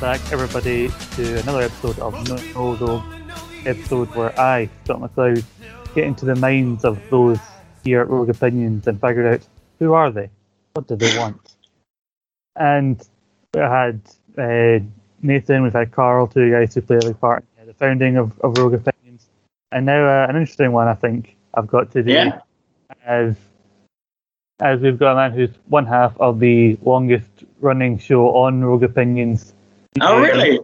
Back, everybody, to another episode of No No episode where I, Scott McLeod, get into the minds of those here at Rogue Opinions and figure out who are they, what do they want. And we had uh, Nathan, we've had Carl, two guys who play a big part in the founding of, of Rogue Opinions, and now uh, an interesting one I think I've got to do Yeah. as as we've got a man who's one half of the longest running show on Rogue Opinions. Oh, really?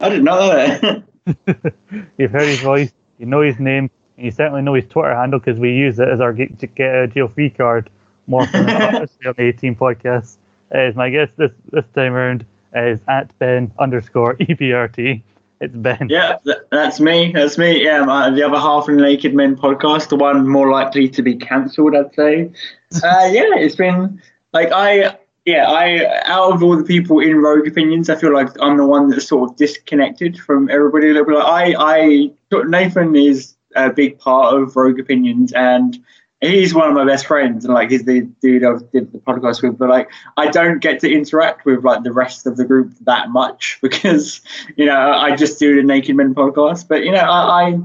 I didn't know that. You've heard his voice, you know his name, and you certainly know his Twitter handle because we use it as our get, to get a jail free card more than on the 18 podcast. Is my guest this this time around is at Ben underscore EPRT. It's Ben. yeah, that's me. That's me. Yeah, my, the other half of the Naked Men podcast, the one more likely to be cancelled, I'd say. Uh, yeah, it's been like I. Yeah, I out of all the people in Rogue Opinions, I feel like I'm the one that's sort of disconnected from everybody. a little bit. Like, I, I, Nathan is a big part of Rogue Opinions, and he's one of my best friends, and like he's the dude I did the podcast with. But like, I don't get to interact with like the rest of the group that much because you know I just do the Naked Men podcast. But you know, I, I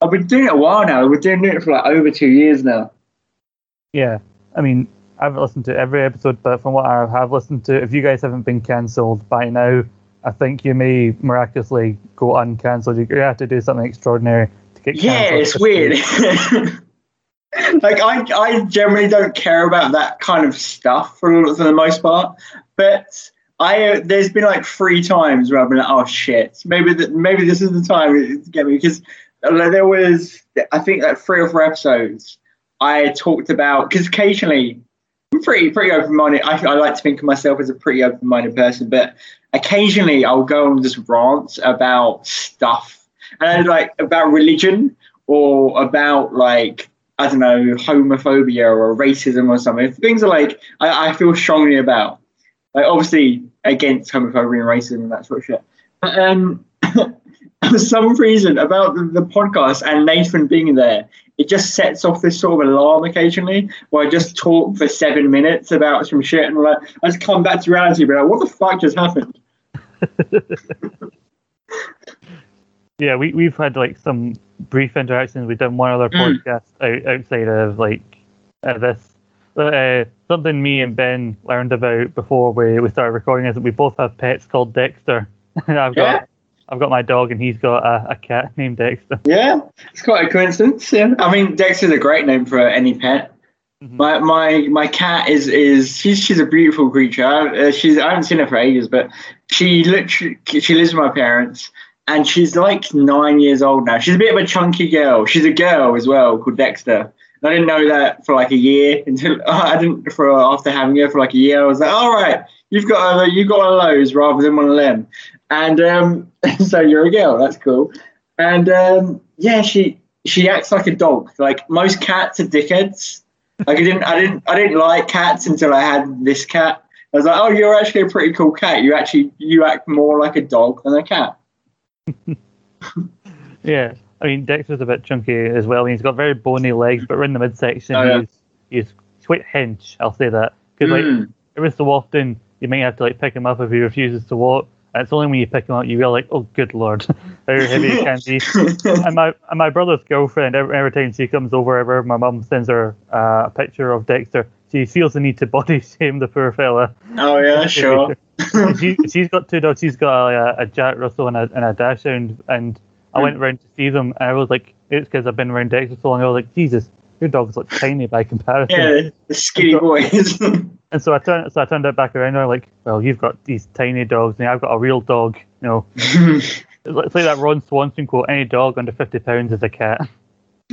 I've been doing it a while now. We're doing it for like over two years now. Yeah, I mean, I haven't listened to every episode, but from what I have listened to, if you guys haven't been cancelled by now, I think you may miraculously go uncancelled. You're have to do something extraordinary to get. Yeah, it's weird. like I, I generally don't care about that kind of stuff for, for the most part, but I uh, there's been like three times where I've been like, oh shit, maybe th- maybe this is the time to get me because there was I think like three or four episodes I talked about because occasionally I'm pretty pretty open minded. I, I like to think of myself as a pretty open minded person, but occasionally I'll go on just rants about stuff and like about religion or about like I don't know homophobia or racism or something. Things are like I, I feel strongly about. Like obviously against homophobia and racism and that sort of shit. But um, for some reason about the, the podcast and Nathan being there, it just sets off this sort of alarm occasionally where I just talk for seven minutes about some shit and like I just come back to reality be like, what the fuck just happened? Yeah, we we've had like some brief interactions. We've done one other Mm. podcast out, outside of like uh, this. Uh, something me and Ben learned about before we, we started recording is that we both have pets called Dexter. I've got Yeah. I've got my dog and he's got a, a cat named Dexter. Yeah, it's quite a coincidence. Yeah, I mean Dexter's a great name for any pet. Mhm. My my my cat is is she's she's a beautiful creature. I, uh, she's I haven't seen her for ages, but she literally she lives with my parents, and she's like nine years old now. She's a bit of a chunky girl. She's a girl as well called Dexter. I didn't know that for like a year until I didn't for after having her for like a year. I was like, all right, you've got a you've got one of those rather than one of them, and um, so you're a girl. That's cool. And um, yeah, she she acts like a dog. Like most cats are dickheads. Like I didn't I didn't I didn't like cats until I had this cat. I was like, oh, you're actually a pretty cool cat. You actually you act more like a dog than a cat. Yeah, I mean Dexter's a bit chunky as well. He's got very bony legs, but in the midsection Oh, yeah. he's he's quite hench. I'll say that because like Mm. every so often you might have to like pick him up if he refuses to walk. It's only when you pick him up you realize, like, oh, good lord, how heavy he can be. and my and my brother's girlfriend, every, every time she comes over, ever my mum sends her uh, a picture of Dexter. She feels the need to body shame the poor fella. oh yeah, sure. she, she's got two dogs. She's got a, a Jack Russell and a, and a Dachshund. And I went round to see them, and I was like, it's because I've been around Dexter so long. I was like, Jesus, your dogs look tiny by comparison. Yeah, the skinny boys. And so I turned, so I turned it back around. And I'm like, well, you've got these tiny dogs, and I've got a real dog. You know, it's like that Ron Swanson quote: "Any dog under fifty pounds is a cat."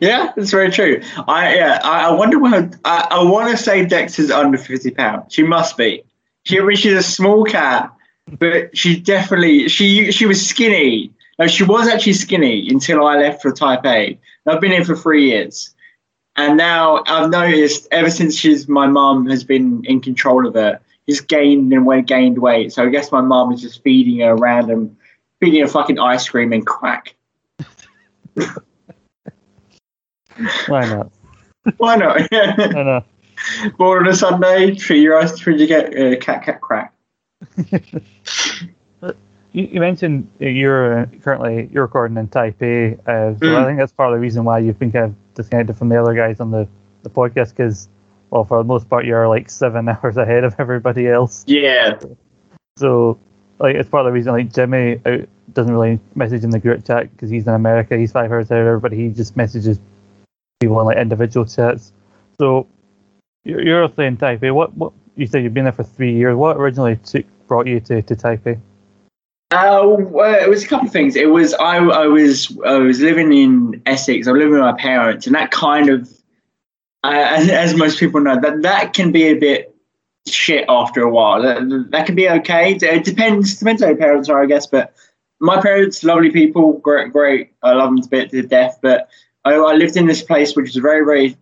yeah, that's very true. I yeah, I, I wonder what I, I want to say Dexter's under fifty pounds. She must be. She, she's a small cat, but she definitely she she was skinny. No, she was actually skinny until I left for Taipei. I've been here for three years, and now I've noticed ever since she's my mum has been in control of her, she's gained and weight, gained weight. So I guess my mum is just feeding her random, feeding her fucking ice cream and crack. Why not? Why not? Yeah. I know. Born on a Sunday, treat your ice, treat you get uh, cat cat crack. you, you mentioned you're currently you're recording in Taipei, uh, so Mm. I think that's part of the reason why you've been kind of disconnected from the other guys on the, the podcast because, well, for the most part, you're like seven hours ahead of everybody else. Yeah. So, like, it's part of the reason like Jimmy uh, doesn't really message in the group chat because he's in America. He's five hours ahead of everybody. He just messages people in like individual chats. So, you're, you're saying Taipei. What what you said you've been there for three years. What originally took, brought you to, to Taipei? Uh, it was a couple of things. It was I, I was I was living in Essex. I was living with my parents, and that kind of, uh, as, most people know, that that can be a bit shit after a while. That, that can be okay. It depends depends how your parents are, I guess. But my parents, lovely people, great, great. I love them to bit to death. But I, I lived in this place which was very, very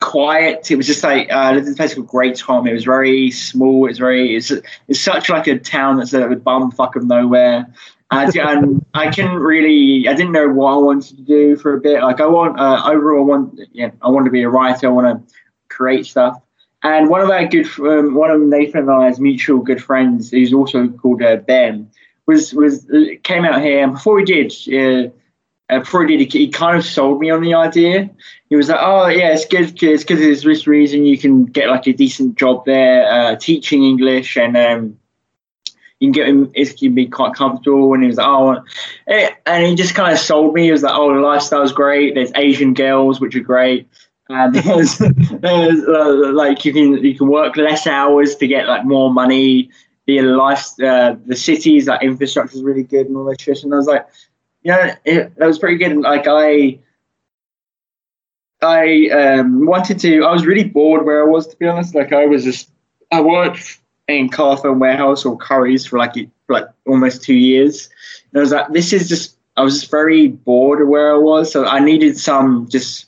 quiet. It was just like uh, I lived in a place called Great Totham. It was very small. It's very it's, it's such like a town that's a bum fuck of nowhere. Uh, and I couldn't really I didn't know what I wanted to do for a bit. Like I want uh, overall I want yeah I want to be a writer. I want to create stuff. And one of our good um, one of Nathan and I's mutual good friends, who's also called uh, Ben, was was came out here. And before we did. Uh, before he did, he, kind of sold me on the idea. He was like, "Oh yeah, it's good. Because there's this reason you can get like a decent job there, uh, teaching English, and um, you can get. It can be quite comfortable." And he was like, "Oh," eh, and he just kind of sold me. He was like, "Oh, the lifestyle's great. There's Asian girls, which are great." And there's, there's uh, like you can you can work less hours to get like more money. The life, uh, the cities, like infrastructure is really good and all that shit. And I was like, yeah, it, that was pretty good. And like I, I um, wanted to. I was really bored where I was, to be honest. Like I was just, I worked in Carphone Warehouse or Curry's for like for like almost two years. And I was like, this is just. I was just very bored of where I was, so I needed some just.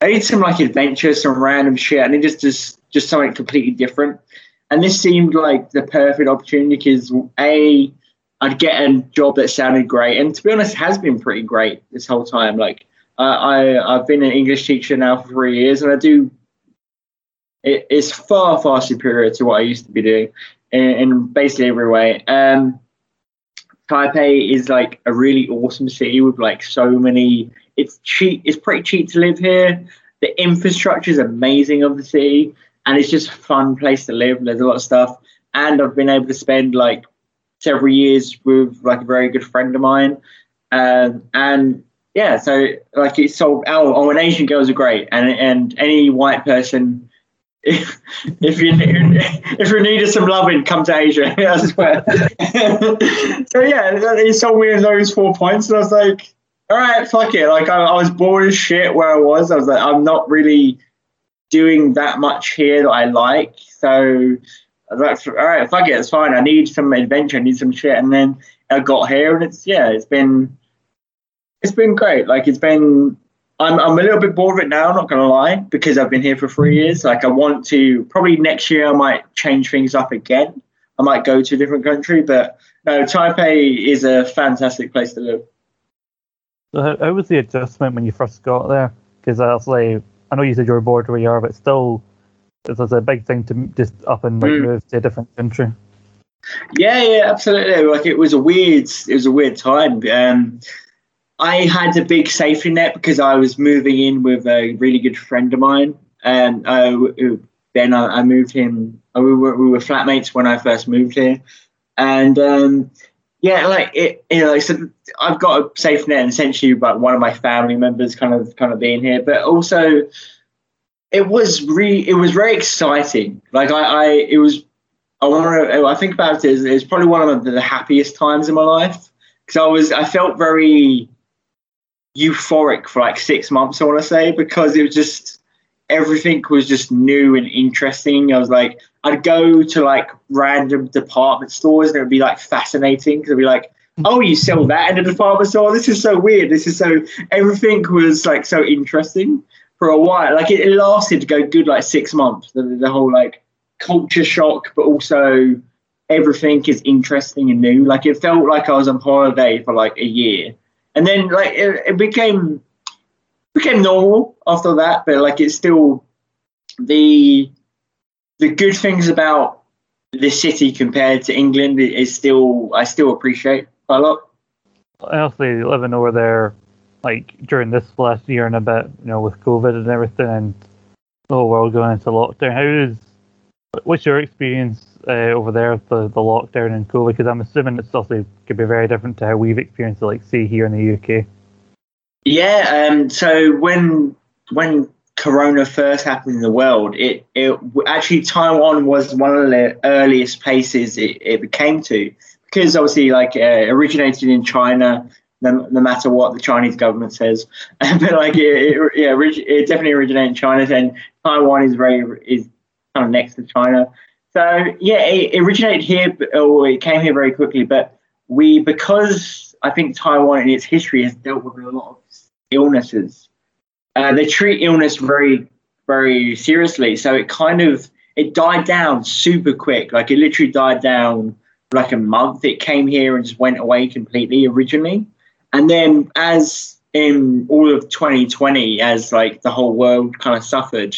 I needed some like adventure, some random shit. I needed just just just something completely different. And this seemed like the perfect opportunity because a I'd get a job that sounded great, and to be honest, has been pretty great this whole time. Like uh, I, I've been an English teacher now for three years, and I do. It, it's far, far superior to what I used to be doing, in, in basically every way. Um, Taipei is like a really awesome city with like so many. It's cheap. It's pretty cheap to live here. The infrastructure is amazing of the city, and it's just a fun place to live. There's a lot of stuff, and I've been able to spend like several years with like a very good friend of mine, um, and yeah, so like it's so Oh, oh, and Asian girls are great, and and any white person, if if you if you needed some loving, come to Asia. I swear. so yeah, he sold me those four points, and I was like, all right, fuck it. Like I, I was bored as shit where I was. I was like, I'm not really doing that much here that I like, so. I was like, all right, fuck it, it's fine. I need some adventure, I need some shit, and then I got here, and it's yeah, it's been, it's been great. Like it's been, I'm I'm a little bit bored of it now. I'm Not gonna lie, because I've been here for three years. Like I want to probably next year I might change things up again. I might go to a different country, but no, Taipei is a fantastic place to live. So how, how was the adjustment when you first got there? Because obviously, I know you said you were bored where you are, but still, it was a big thing to just up and like Mm. move to a different country. Yeah, yeah, absolutely. Like it was a weird, it was a weird time. Um, I had a big safety net because I was moving in with a really good friend of mine, and uh, then I, I moved him. uh, We were we were flatmates when I first moved here, and um, yeah, like it, you know, so I've got a safe net, and essentially, like one of my family members kind of kind of being here, but also it was really it was very exciting. Like I, I it was I want to. I think about it. It's, it's probably one of the, the happiest times in my life because I was. I felt very euphoric for like six months. I want to say because it was just everything was just new and interesting. I was like, I'd go to like random department stores and it would be like fascinating because it'd be like, oh, you sell that in a department store. This is so weird. This is so. Everything was like so interesting for a while. Like it, lasted to go good like six months. The, the whole like culture shock, but also everything is interesting and new. Like it felt like I was on holiday for like a year, and then like it, it became became normal after that. But like it's still the the good things about this city compared to England is still I still appreciate a lot. I Honestly, living over there, like during this last year and a bit, you know, with COVID and everything, and the whole world going into lockdown. How is what's your experience uh, over there with the, the lockdown and COVID? Because I'm assuming it's also could be very different to how we've experienced it, like say here in the UK. Yeah. Um. So when when Corona first happened in the world, it, it actually Taiwan was one of the earliest places it, it came to because obviously like uh, originated in China. No, no, matter what the Chinese government says, but like it, it, yeah, it definitely originated in China, and Taiwan is very is kind of next to China. So yeah, it, it originated here, or it came here very quickly. But we, because I think Taiwan in its history has dealt with a lot of illnesses uh, they treat illness very, very seriously. So it kind of it died down super quick. Like it literally died down like a month. It came here and just went away completely originally, and then as in all of 2020, as like the whole world kind of suffered,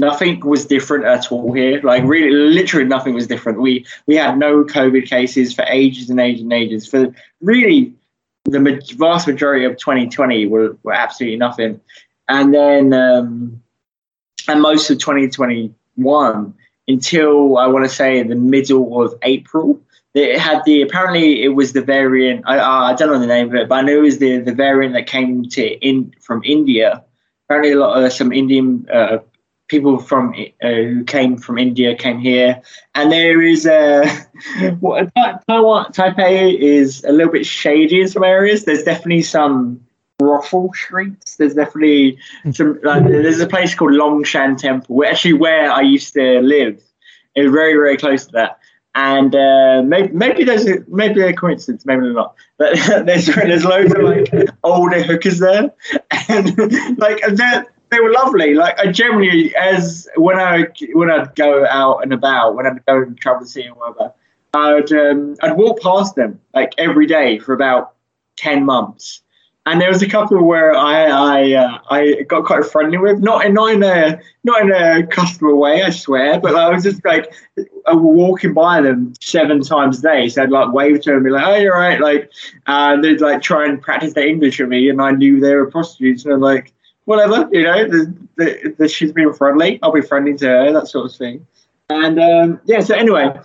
nothing was different at all here. Like really, literally nothing was different. We we had no COVID cases for ages and ages and ages. For really, the vast majority of 2020 were, were absolutely nothing and then um, and most of 2021 until I want to say the middle of April. It had the apparently it was the variant. I, I don't know the name of it, but I knew it was the, the variant that came to in from India. Apparently, a lot of some Indian uh, people from uh, who came from India came here, and there is a what Taiwan Taipei is a little bit shady in some areas. There's definitely some brothel streets. There's definitely some. Like, there's a place called Longshan Temple, actually where I used to live. It's very very close to that. And uh, maybe maybe there's a, maybe a coincidence, maybe not. But there's there's loads of like older hookers there, and like they they were lovely. Like I generally, as when I when I'd go out and about, when I'd go and travel the city or whatever, I'd um, I'd walk past them like every day for about ten months and there was a couple where I I uh, I got quite friendly with, not in not in a not in a customer way, I swear, but I was just like I was walking by them seven times a day, so I'd like wave to them, and be like, "Oh, you're right," like, and they'd like try and practice their English with me, and I knew they were prostitutes, and I'm like, whatever, you know, the, the, the, she's being friendly, I'll be friendly to her, that sort of thing, and um, yeah, so anyway,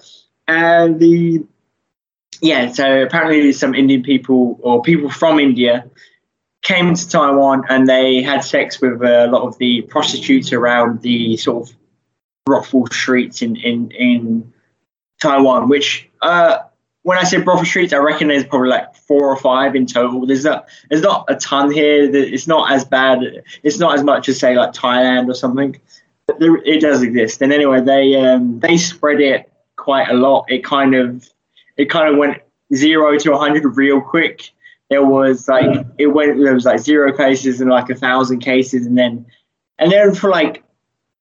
and the yeah, so apparently some Indian people or people from India came to Taiwan and they had sex with a lot of the prostitutes around the sort of brothel streets in in in Taiwan. Which uh, when I say brothel streets, I reckon there's probably like four or five in total. There's not there's not a ton here. It's not as bad. It's not as much as say like Thailand or something. There, it does exist. And anyway, they um, they spread it quite a lot. It kind of it kind of went zero to 100 real quick there was like it went there was like zero cases and like a thousand cases and then and then for like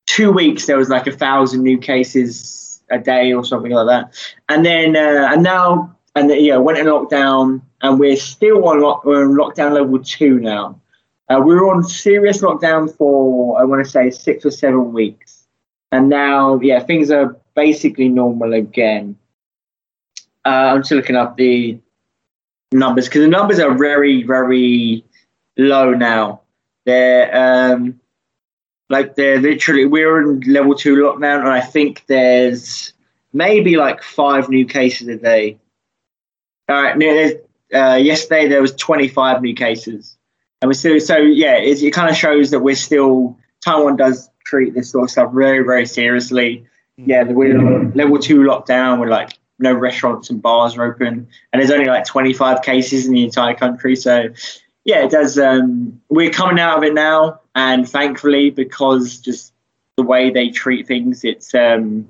two weeks there was like a thousand new cases a day or something like that. And then uh, and now and then, yeah went in lockdown and we're still on lock, we're on lockdown level two now. Uh, we were on serious lockdown for i want to say six or seven weeks. And now yeah things are basically normal again. Uh, i'm just looking up the numbers because the numbers are very very low now. They're um, like they're literally we're in level two lockdown, and I think there's maybe like five new cases a day. All right, uh, yesterday there was 25 new cases, and we're still so yeah. It, it kind of shows that we're still Taiwan does treat this sort of stuff very very seriously. Yeah, we're level two lockdown. We're like no restaurants and bars are open, and there's only like 25 cases in the entire country. So, yeah, it does. Um, we're coming out of it now, and thankfully, because just the way they treat things, it's um,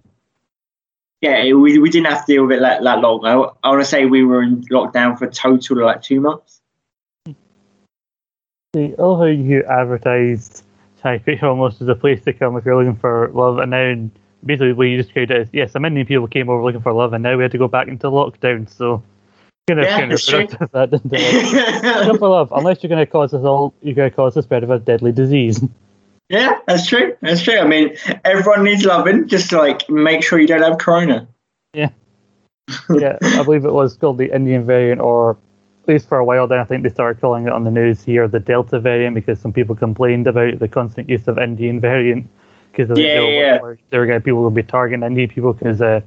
yeah, it, we we didn't have to deal with it that, that long. I, I want to say we were in lockdown for a total of like two months. See, all how you advertised Taipei almost as a place to come if you're looking for love, and now basically what you described it as yes, some Indian people came over looking for love, and now we had to go back into lockdown. So kind of, yeah, kind of that, didn't it? for love, unless you're going to cause us all, you're going to cause the spread of a deadly disease. Yeah, that's true. That's true. I mean, everyone needs loving. Just like make sure you don't have corona. Yeah. yeah, I believe it was called the Indian variant, or at least for a while. Then I think they started calling it on the news here the Delta variant because some people complained about the constant use of Indian variant because Yeah, yeah, yeah. there were gonna people would be targeting Indian people because uh,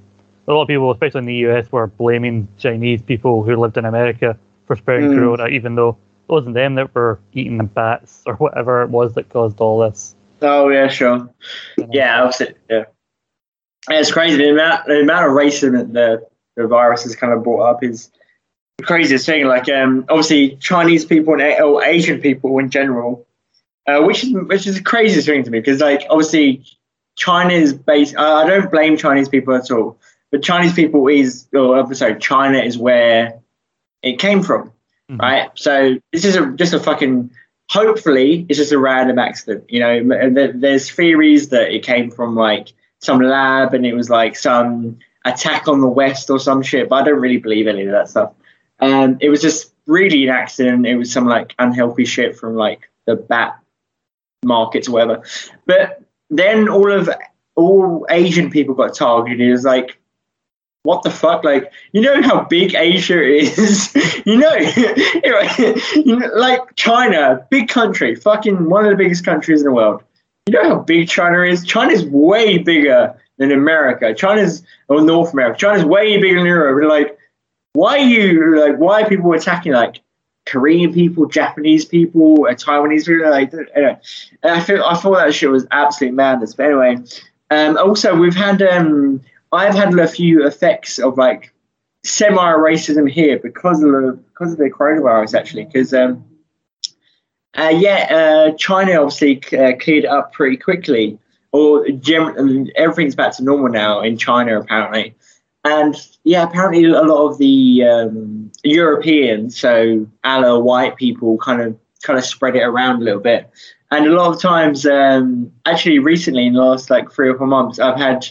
a lot of people, especially in the US, were blaming Chinese people who lived in America for spreading Mm. corona, even though it wasn't them that were eating the bats or whatever it was that caused all this. Oh yeah, sure. you know. Yeah, obviously, yeah. And it's crazy the amount the amount of racism that the the virus has kind of brought up is the craziest thing. Like, um, obviously Chinese people and or Asian people in general, uh, which is which is the craziest thing to me because like obviously China is based. I I don't blame Chinese people at all, but Chinese people is or uh, sorry, China is where it came from, Mhm. right? So this is a just a fucking. Hopefully, it's just a random accident. You know, there's theories that it came from like some lab and it was like some attack on the West or some shit, but I don't really believe any of that stuff. Um, it was just really an accident. It was some like unhealthy shit from like the bat markets or whatever. But then all of all Asian people got targeted. It was like, what the fuck? Like, you know how big Asia is? you know, you know, like China, big country, fucking one of the biggest countries in the world. You know how big China is? China's way bigger than America. China's or North America. China's way bigger than Europe. Like, why are you like? Why are people attacking like Korean people, Japanese people, Taiwanese people? Like, and I feel I thought that shit was absolute madness. But anyway, um, also we've had um, I've had a few effects of like semi racism here because of the because of the coronavirus actually because um, uh, yeah uh, China obviously uh, cleared up pretty quickly or everything's back to normal now in China apparently and yeah apparently a lot of the um, Europeans so Allah white people kind of kind of spread it around a little bit and a lot of times um, actually recently in the last like three or four months I've had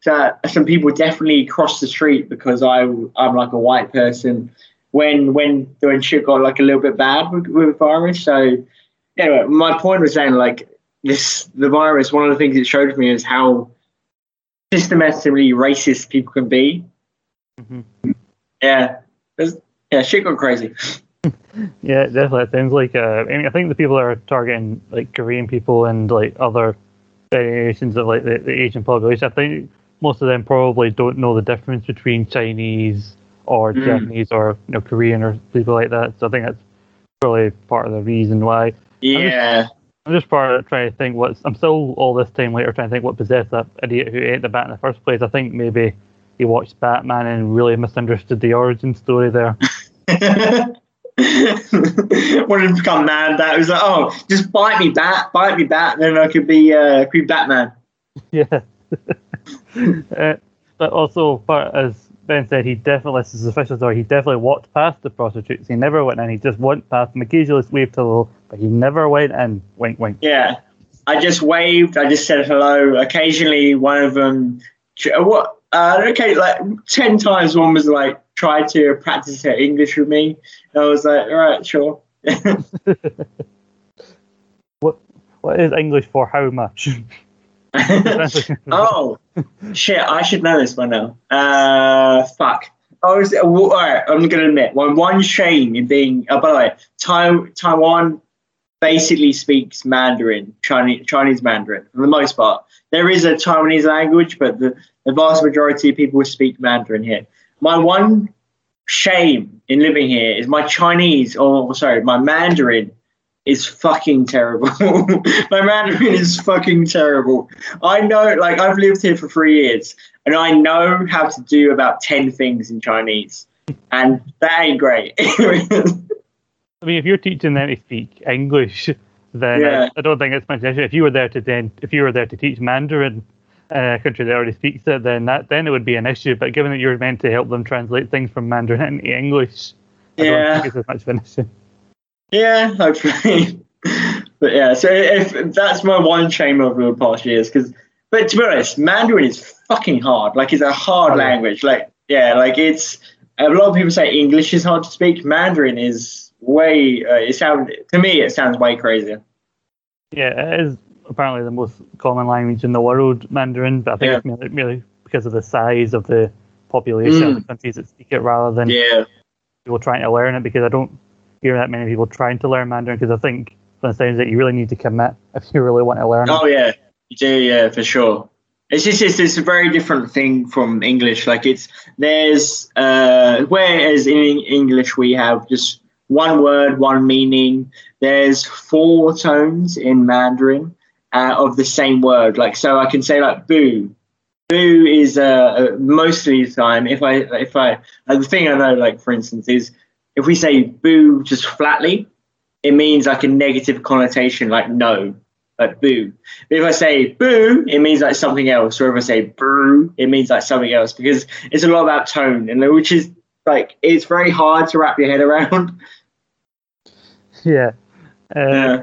so some people definitely cross the street because I I'm like a white person when when when shit got like a little bit bad with, with the virus. So anyway, my point was saying like this the virus. One of the things it showed me is how systematically racist people can be. Mhm. Yeah, yeah, shit got crazy. Yeah, definitely. It sounds like. Uh, I mean, I think the people that are targeting like Korean people and like other variations of like the, the Asian population, I think most of them probably don't know the difference between Chinese or Mm. Japanese or you know Korean or people like that. So I think that's probably part of the reason why. Yeah, I'm just part of trying to think what's. I'm still all this time later trying to think what possessed that idiot who ate the bat in the first place. I think maybe he watched Batman and really misunderstood the origin story there. wanted to become mad. That was like, oh, just bite me, bat, bite me, bat, and then I could be, uh, could be Batman. Yeah. uh, but also, part as Ben said, he definitely, this is official story, he definitely walked past the prostitutes. He never went in. He just went past them, occasionally waved hello, but he never went in. Wink, wink. Yeah, I just waved. I just said hello. Occasionally, one of them, what? Uh, okay, like ten times, one was like tried to practice her English with me. And I was like, all right, sure. what, What is English for how much? oh shit! I should know this by now. Uh, fuck. Oh, it, well, all right. I'm gonna admit one one shame in being. Oh, by the way, Tai- Taiwan basically speaks Mandarin, Chinese Chinese Mandarin for the most part. There is a Taiwanese language, but the, the vast majority of people speak Mandarin here. My one shame in living here is my Chinese, or sorry, my Mandarin is fucking terrible. my Mandarin is fucking terrible. I know, like, I've lived here for three years, and I know how to do about 10 things in Chinese, and that ain't great. I mean, if you're teaching them to speak English, then Yeah. I, I don't think it's much issue. If you were there to then, if you were there to teach Mandarin in a country that already speaks it, then that then it would be an issue. But given that you're meant to help them translate things from Mandarin into English, I Yeah. don't think it's as much of an issue. Yeah, hopefully. but yeah, so if that's my one shame over the past years, because, but to be honest, Mandarin is fucking hard. Like, it's a hard Oh, yeah. language. Like, yeah, like it's, a lot of people say English is hard to speak. Mandarin is way, uh, it sounds, to me, it sounds way crazier. Yeah, it is apparently the most common language in the world, Mandarin. But I think Yeah. it's merely, merely because of the size of the population of Mm. the countries that speak it rather than Yeah. people trying to learn it because I don't hear that many people trying to learn Mandarin because I think from the sounds that you really need to commit if you really want to learn it. Oh yeah, you do. Yeah, for sure. It's just it's, it's a very different thing from English. Like it's there's uh, whereas in English we have just one word, one meaning. There's four tones in Mandarin uh, of the same word. Like so, I can say like boo. Boo is uh, uh, mostly the time if I if I uh, the thing I know like for instance is if we say boo just flatly, it means like a negative connotation like no like boo. But if I say boo, it means like something else. Or if I say boo, it means like something else because it's a lot about tone, and which is like it's very hard to wrap your head around. Yeah. Uh, Yeah.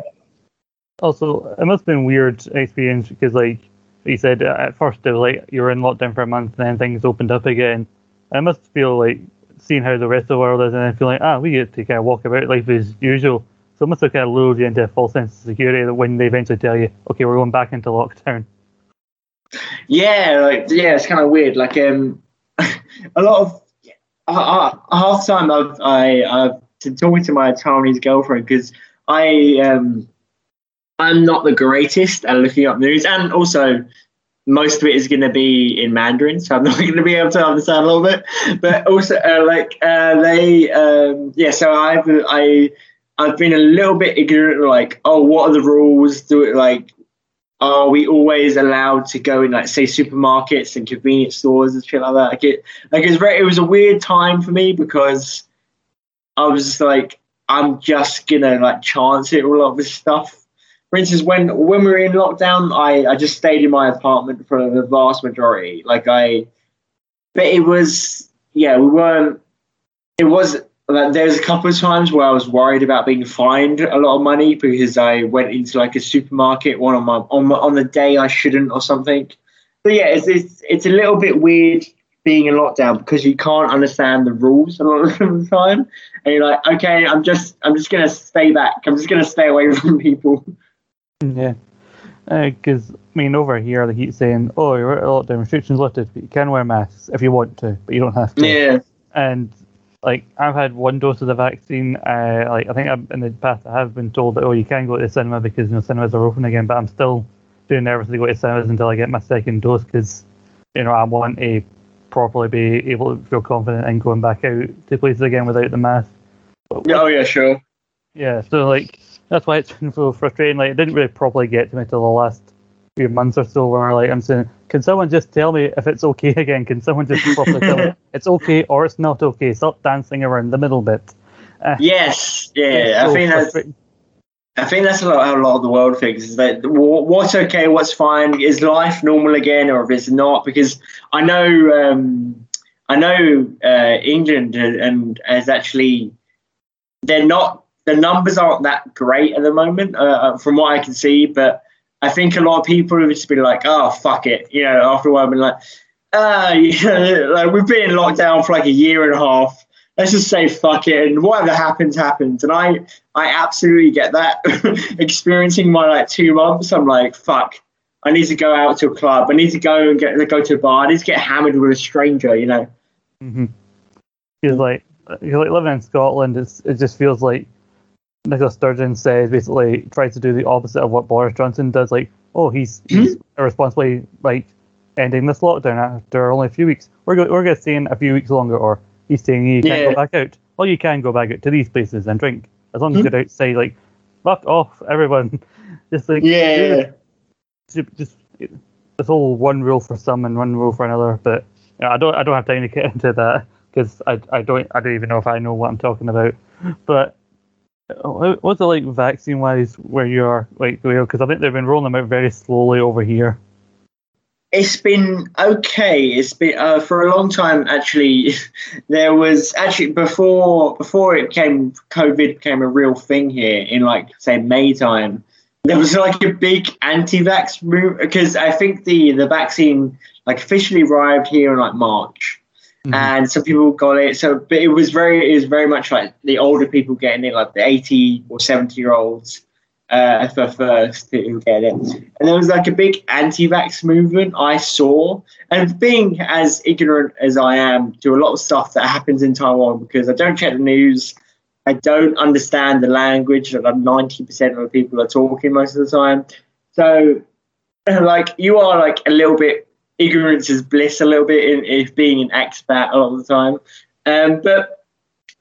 Also, it must have been weird experience because, like you said, uh, at first it was like you were in lockdown for a month, and then things opened up again. It must feel like seeing how the rest of the world is, and then feeling like, ah, we get to kind of walk about life as usual. So it must have kind of lured you into a false sense of security that when they eventually tell you, okay, we're going back into lockdown. Yeah, like yeah, it's kind of weird. Like um, a lot of uh, half time I've I I've been talking to my Taiwanese girlfriend because I um I'm not the greatest at looking up news, and also most of it is going to be in Mandarin, so I'm not going to be able to understand a little bit. But also, uh, like uh, they, um, yeah. So I've I I've been a little bit ignorant, like, oh, what are the rules? Do it like are we always allowed to go in like say supermarkets and convenience stores and shit like that? Like it like it's very it was a weird time for me because I was like I'm just gonna like chance it all of this stuff. For instance, when when we were in lockdown, I, I just stayed in my apartment for the vast majority. Like I but it was yeah, we weren't it was like, there was a couple of times where I was worried about being fined a lot of money because I went into like a supermarket one on my on my, on the day I shouldn't or something. But yeah, it's, it's it's a little bit weird being in lockdown because you can't understand the rules a lot of the time, and you're like, okay, I'm just I'm just gonna stay back. I'm just gonna stay away from people. Yeah. Because, I mean, over here they keep saying, oh, you're at lockdown, restrictions lifted, but you can wear masks if you want to, but you don't have to. Yeah, And, like, I've had one dose of the vaccine. Uh, like, I think I've, in the past I have been told that, oh, you can go to the cinema because, you know, cinemas are open again, but I'm still too nervous to go to cinemas until I get my second dose because, you know, I want to properly be able to feel confident in going back out to places again without the mask. But oh yeah, sure. yeah, so like that's why it's been so frustrating. Like it didn't really properly get to me till the last few months or so, where like I'm saying, can someone just tell me if it's okay again? Can someone just properly tell me it's okay or it's not okay? Stop dancing around the middle bit. Uh, Yes, yeah. it's I think that's. I think that's a lot how a lot of the world thinks is that what's okay, what's fine, is life normal again, or if it's not? Because I know, um, I know uh, England and, and has actually they're not the numbers aren't that great at the moment, uh, from what I can see. But I think a lot of people have just been like, oh fuck it, you know, after a while, been like, ah, like we've been in lockdown for like a year and a half. Let's just say fuck it, and whatever happens, happens. And I, I absolutely get that. Experiencing my like two months, I'm like, fuck. I need to go out to a club. I need to go and get go to a bar. I need to get hammered with a stranger. You know. Mm-hmm. Because like, you like living in Scotland, it's, it just feels like Nicola Sturgeon says basically tries to do the opposite of what Boris Johnson does. Like, oh, he's, he's irresponsibly like ending this lockdown after only a few weeks. We're go- we're going to stay in a few weeks longer, or he's saying you can't Yeah. go back out. Well, you can go back out to these places and drink as long as Hmm? you're outside. Like, fuck off, everyone. just like Yeah. just, just this whole one rule for some and one rule for another. But you know, I don't I don't have time to get into that because I, I don't I don't even know if I know what I'm talking about. But what's it like vaccine wise where you are like because I think they've been rolling them out very slowly over here. It's been okay. It's been uh, for a long time. Actually, there was actually before before it came COVID became a real thing here in like say May time. There was like a big anti-vax move because I think the the vaccine like officially arrived here in like March, Mhm. and some people got it. So, but it was very it was very much like the older people getting it, like the eighty or seventy year olds. uh, for first to get it. And there was like a big anti-vax movement I saw. And being as ignorant as I am to a lot of stuff that happens in Taiwan, because I don't check the news, I don't understand the language that 90% of the people are talking most of the time. So, like, you are like a little bit ignorance is bliss a little bit in, in being an expat a lot of the time. Um, but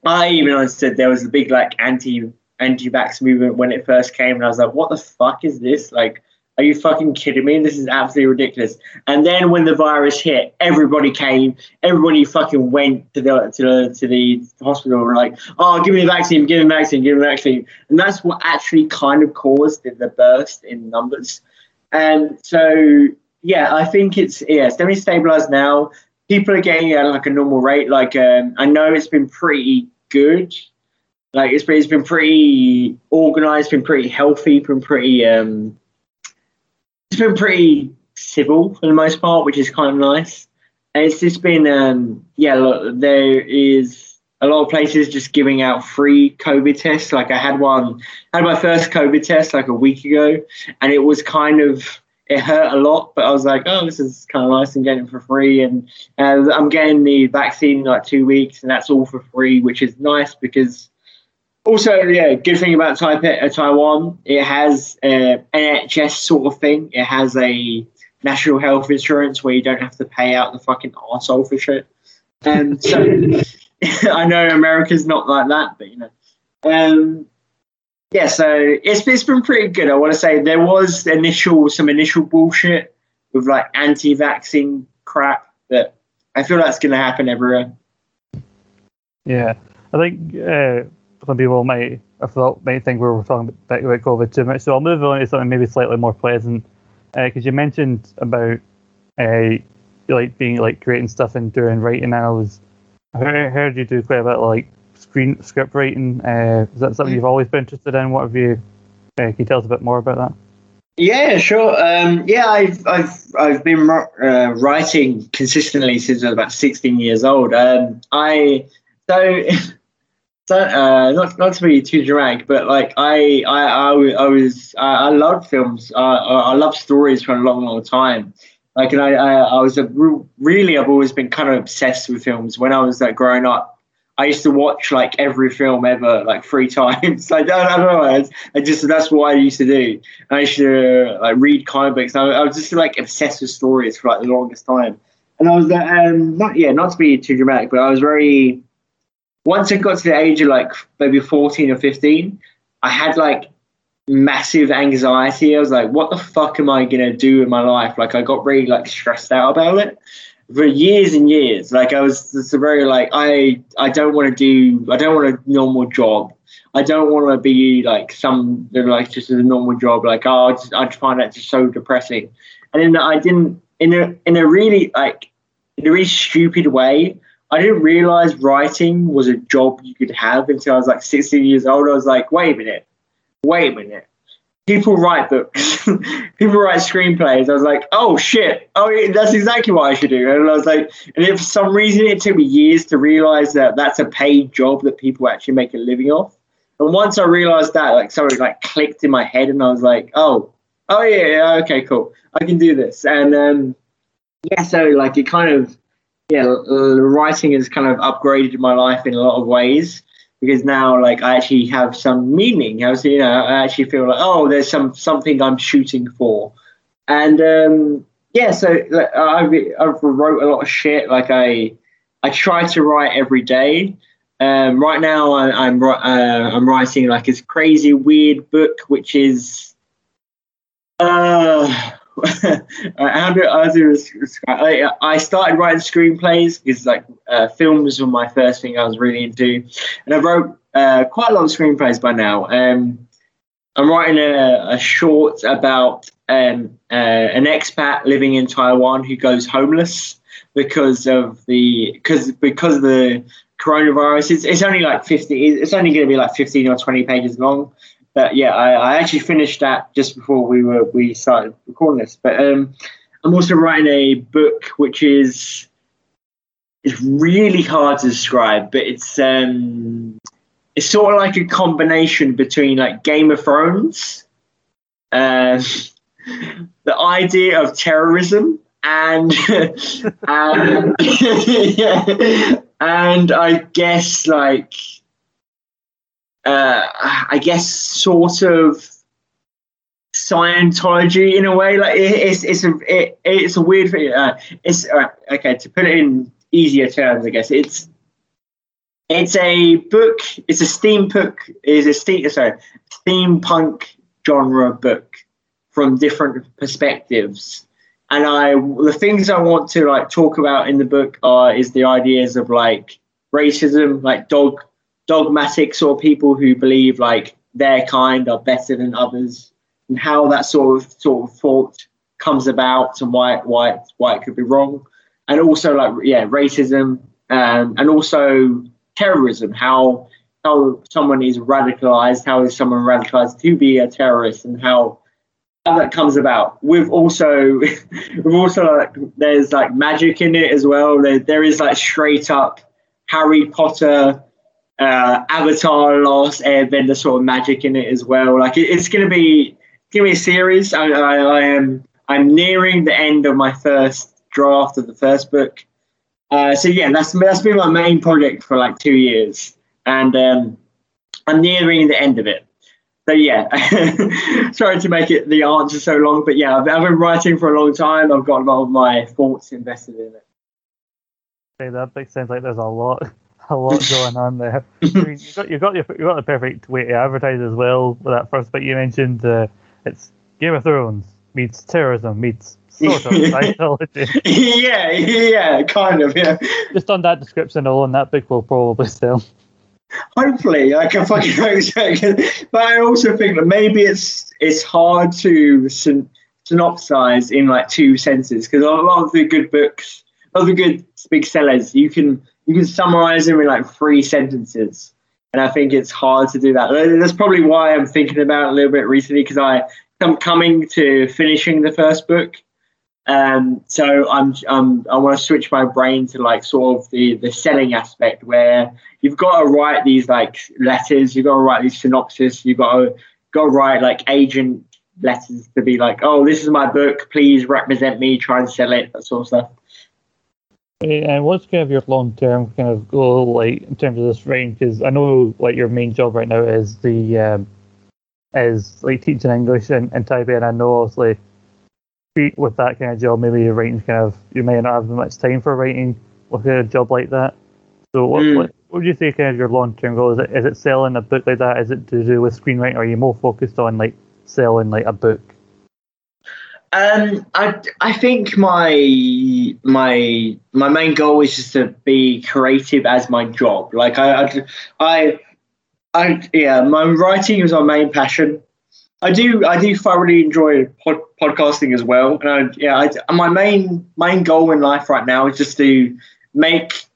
I even understood there was a big like anti anti-vax movement when it first came, and I was like, "What the fuck is this? Like, are you fucking kidding me? This is absolutely ridiculous." And then when the virus hit, everybody came, everybody fucking went to the to the to the hospital and were like, "Oh, give me the vaccine, give me the vaccine, give me the vaccine," and that's what actually kind of caused the burst in numbers. And so, yeah, I think it's yeah, it's definitely stabilized now. People are getting at like a normal rate. Like, um, I know it's been pretty good like it's been, it's been pretty organized, been pretty healthy, been pretty um, it's been pretty civil for the most part, which is kind of nice. And it's just been um, yeah, look, there is a lot of places just giving out free COVID tests. Like I had one, had my first COVID test like a week ago, and it was kind of it hurt a lot, but I was like, oh, this is kind of nice and getting it for free. And uh, I'm getting the vaccine in like two weeks, and that's all for free, which is nice because also, yeah, good thing about Taipei, uh, Taiwan, it has uh, NHS sort of thing. It has a national health insurance where you don't have to pay out the fucking arsehole for shit. And so I know America's not like that, but you know. Um, yeah, so it's, it's been pretty good. I want to say there was initial some initial bullshit with like anti-vaccine crap, but I feel that's going to happen everywhere. Yeah, I think uh, some people might I thought might think we were talking about, about COVID too much. So I'll move on to something maybe slightly more pleasant because uh, you mentioned about uh, like being like creating stuff and doing writing. And I was I heard, heard you do quite a bit of, like screen script writing. Uh, is that something mm. you've always been interested in? What have you? Uh, can you tell us a bit more about that? Yeah, sure. Um, yeah, I've I've I've been uh, writing consistently since I was about 16 years old. Um, I so uh, not not to be too dramatic, but like I I I, I was I, I loved films. Uh, I love stories for a long long time. Like and I I, I was a really I've always been kind of obsessed with films. When I was like growing up, I used to watch like every film ever like three times. like I, I don't know, I, just that's what I used to do. I used to like read comic books. I, I was just like obsessed with stories for like the longest time. And I was um not yeah not to be too dramatic, but I was very once I got to the age of like maybe 14 or 15, I had like massive anxiety. I was like, what the fuck am I to do in my life? Like, I got really like stressed out about it for years and years. Like, I was just very like, I, I don't want to do, I don't want a normal job. I don't want to be like some, like just a normal job. Like, oh, I just, I'd find that just so depressing. And then I didn't, in a, in a really like, in a really stupid way, I didn't realize writing was a job you could have until I was like 16 years old. I was like, wait a minute, wait a minute. People write books, people write screenplays. I was like, oh shit, oh that's exactly what I should do. And I was like, and if for some reason it took me years to realize that that's a paid job that people actually make a living off. And once I realized that, like something like clicked in my head, and I was like, oh, oh yeah, yeah okay, cool, I can do this. And um, yeah, so like it kind of yeah, writing has kind of upgraded my life in a lot of ways because now like I actually have some meaning. I was, you know, I actually feel like oh, there's some something I'm shooting for, and um, yeah, so like, I've I've wrote a lot of shit. Like I I try to write every day. Um, right now I, am I'm, uh, I'm writing like this crazy weird book, which is uh do I? I started writing screenplays because like uh, films were my first thing I was really into, and I wrote uh, quite a lot of screenplays by now. Um, I'm writing a, a short about um, uh, an expat living in Taiwan who goes homeless because of the because because of the coronavirus. It's, it's only like 50. It's only going to be like 15 or 20 pages long but yeah, I, I, actually finished that just before we were we started recording this. But um, I'm also writing a book which is is really hard to describe, but it's um, it's sort of like a combination between like Game of Thrones um, the idea of terrorism and and and I guess like uh, I guess sort of Scientology in a way. Like it, it's it's a it, it's a weird thing. Uh, it's uh, okay to put it in easier terms. I guess it's it's a book. It's a steampunk. Is a steam sorry steampunk genre book from different perspectives. And I the things I want to like talk about in the book are is the ideas of like racism, like dog dogmatic sort of people who believe like their kind are better than others and how that sort of sort of thought comes about and why why why it could be wrong, and also like yeah racism um, and also terrorism how how someone is radicalized how is someone radicalized to be a terrorist and how how that comes about. We've also we've also like there's like magic in it as well. There there is like straight up Harry Potter, uh, Avatar, Last Airbender sort of magic in it as well. Like it, it's gonna be give me a series. I, I, I am I'm nearing the end of my first draft of the first book. Uh, so yeah, that's that's been my main project for like two years, and um, I'm nearing the end of it. So yeah, sorry to make it the answer so long, but yeah, I've, I've been writing for a long time. I've got a lot of my thoughts invested in it. Okay, that makes sense. Like there's a lot, a lot going on there. I mean, you got you got your, you got the perfect way to advertise as well. With that first bit you mentioned, uh, it's Game of Thrones meets terrorism meets sort of psychology. yeah, yeah, kind of, yeah. Just on that description alone, that book will probably sell. Hopefully, I can fucking hope But I also think that maybe it's it's hard to syn- synopsize in like two sentences because a lot of the good books, a lot of the good big sellers, you can you can summarize them in like three sentences. And I think it's hard to do that. That's probably why I'm thinking about it a little bit recently because I am coming to finishing the first book. Um, so I'm, um, I want to switch my brain to like sort of the, the selling aspect where you've got to write these like letters, you've got to write these synopsis, you've got to, go write like agent letters to be like, oh, this is my book, please represent me, try and sell it, that sort of stuff. And what's kind of your long term kind of goal, like in terms of this range? Because I know like your main job right now is the um, is like teaching English and, and typing. And I know obviously with that kind of job, maybe your writing kind of you may not have much time for writing with a job like that. So what, mm. what, what would you say kind of your long term goal? Is it is it selling a book like that? Is it to do with screenwriting? Or are you more focused on like selling like a book? Um, I I think my my my main goal is just to be creative as my job. Like I I, I, I yeah, my writing is my main passion. I do I do thoroughly enjoy pod, podcasting as well, and I, yeah, I, my main main goal in life right now is just to make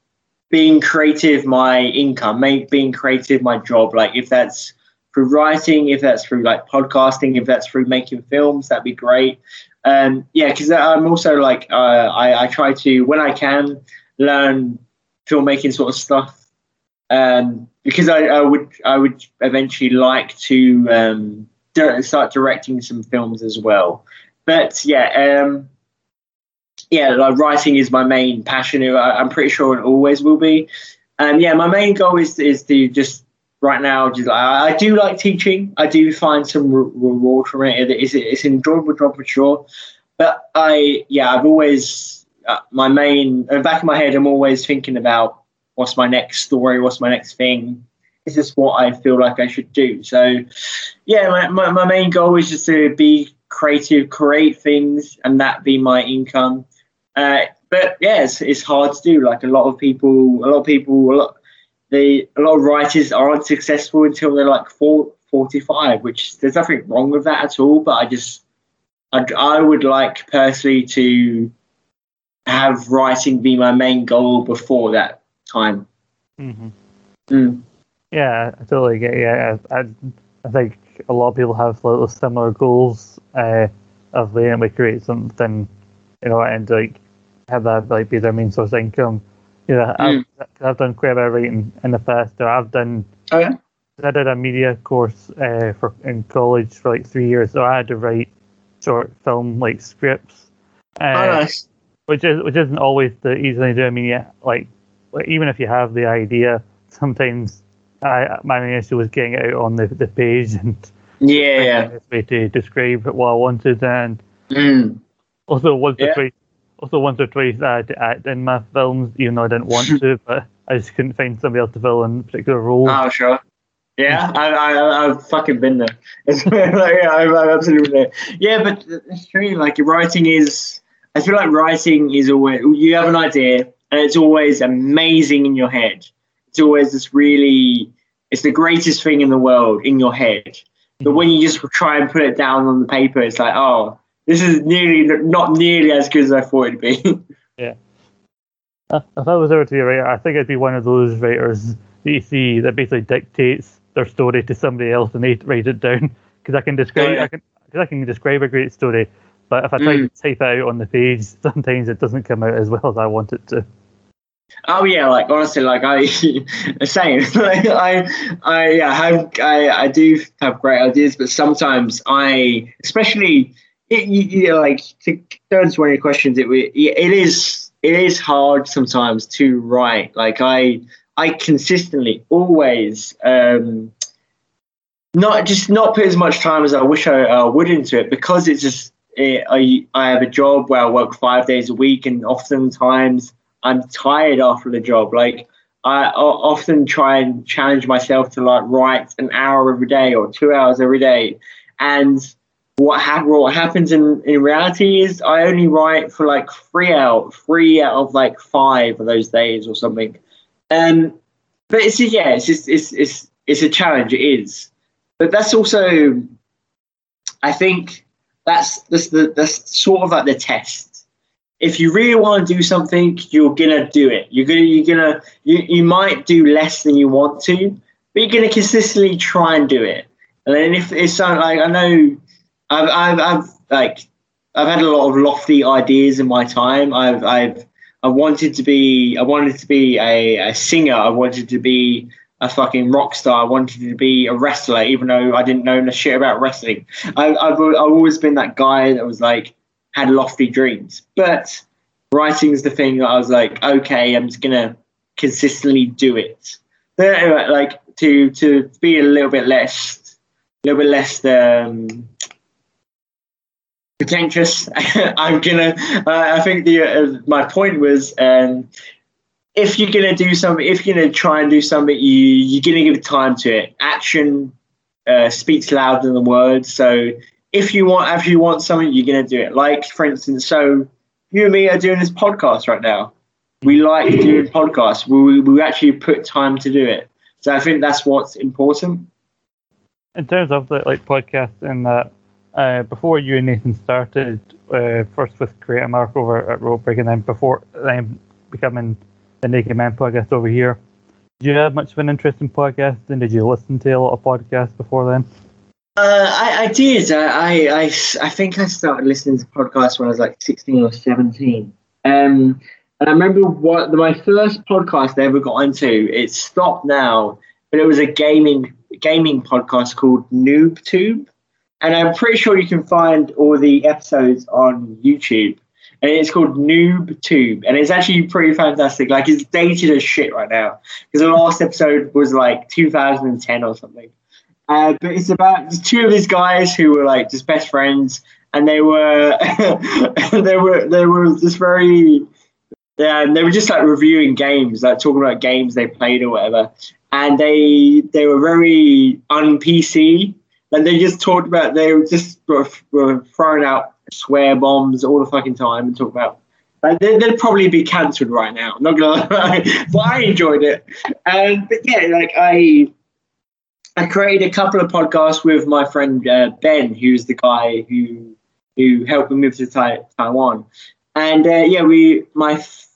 being creative my income, make being creative my job. Like if that's through writing, if that's through like podcasting, if that's through making films, that'd be great. Um, yeah, because I'm also like uh, I, I try to when I can learn filmmaking sort of stuff um, because I, I would I would eventually like to um, start directing some films as well. But yeah, um, yeah, like writing is my main passion. I, am pretty sure it always will be. Um, yeah, my main goal is is to just right now, just I, I do like teaching. I do find some re- reward from it. It's it's an enjoyable job for sure. But I yeah, I've always uh, my main in back of my head. I'm always thinking about what's my next story, what's my next thing. Is this what I feel like I should do? So yeah, my, my, my main goal is just to be creative, create things, and that be my income. Uh, but yeah, it's, it's hard to do. Like a lot of people, a lot of people, a lot, they a lot of writers aren't successful until they're like four, 45, which there's nothing wrong with that at all. But I just, I, I would like personally to have writing be my main goal before that time. Mm-hmm. Mm. Yeah, I totally get. Yeah, I, I think a lot of people have little similar goals uh, of being able to create something, you know, and like have that like be their main source of income. Yeah, mm. I've, I've done quite a bit of writing in the past. Or I've done oh, yeah? I did a media course uh, for in college for like three years, so I had to write short film like scripts. Uh, oh, nice. Which is which isn't always the easy thing to do. I mean, yeah, like, like even if you have the idea, sometimes I my main issue was getting it out on the, the page and yeah, yeah. way to describe what I wanted and Mm. also once Yeah. or twice also once or twice I had to act in my films even though I didn't want to, but I just couldn't find somebody else to fill in a particular role. Oh, sure. Yeah, I, I, I've fucking been there. It's like, yeah, I've, I've absolutely been there. Yeah, but it's true. Like, writing is, I feel like writing is always, you have an idea and it's always amazing in your head. It's always this really, it's the greatest thing in the world in your head. But mm-hmm. when you just try and put it down on the paper, it's like, oh, this is nearly, not nearly as good as I thought it'd be. Uh, if I was ever to be a writer, I think I'd be one of those writers that you see that basically dictates their story to somebody else and they write it down because I can describe Yeah. I can cause I can describe a great story, but if I try to type it out on the page, sometimes it doesn't come out as well as I want it to. Oh yeah, like honestly, like I same. like I, I yeah, have I, I do have great ideas, but sometimes I, especially, it, you, you know, like to into one of your questions, it it is it is hard sometimes to write. Like I I consistently always um not just not put as much time as I wish I uh, would into it because it's just it, I I have a job where I work five days a week and oftentimes I'm tired after the job. Like I o- often try and challenge myself to like write an hour every day or two hours every day, and what, what happens in, in reality is I only write for like three out three out of like five of those days or something. Um, but it's yeah, it's just it's it's it's a challenge. It is, but that's also, I think that's that's the that's sort of like the test if you really want to do something, you're gonna do it. You're gonna you're gonna you, you might do less than you want to, but you're gonna consistently try and do it. And then if it's something like I know I've I've, I've like I've had a lot of lofty ideas in my time. I've I've I wanted to be I wanted to be a, a singer. I wanted to be a fucking rock star. I wanted to be a wrestler, even though I didn't know shit about wrestling. I, I've I've always been that guy that was like had lofty dreams. But writing is the thing that I was like, okay, I'm just gonna consistently do it. But like to to be a little bit less, a little bit less um, pretentious. I'm gonna. Uh, I think the uh, my point was. Um, if you're gonna do something, if you're gonna try and do something, you you're gonna give time to it. Action uh, speaks louder than the words. So if you want if you want something you're to do it like for instance so you and me are doing this podcast right now we like doing podcasts we, we actually put time to do it so i think that's what's important In terms of the like podcast and that, uh, before you and Nathan started, uh, first with Create a Mark over at Rope Break, and then before then becoming the Naked Men podcast over here, did you have much of an interest in podcasting? Did you listen to a lot of podcasts before then? uh, I, I did I, I, I, think i started listening to podcasts when i was like 16 or 17 um, and i remember what my first podcast i ever got into it stopped now but it was a gaming gaming podcast called noobtube and i'm pretty sure you can find all the episodes on youtube. And it's called Noob Tube, and it's actually pretty fantastic. Like it's dated as shit right now. Because the last episode was like 2010 or something. Uh, but it's about two of these guys who were like just best friends, and they were they were they were just very yeah, and they were just like reviewing games, like talking about games they played or whatever, and they they were very un PC, and they just talked about they were just were, were throwing out swear bombs all the fucking time and talk about. Like they, they'd probably be cancelled right now. Not gonna lie, but I enjoyed it. And but yeah, like I I created a couple of podcasts with my friend uh, Ben, who's the guy who who helped me move to tai- Taiwan. And uh, yeah, we my f-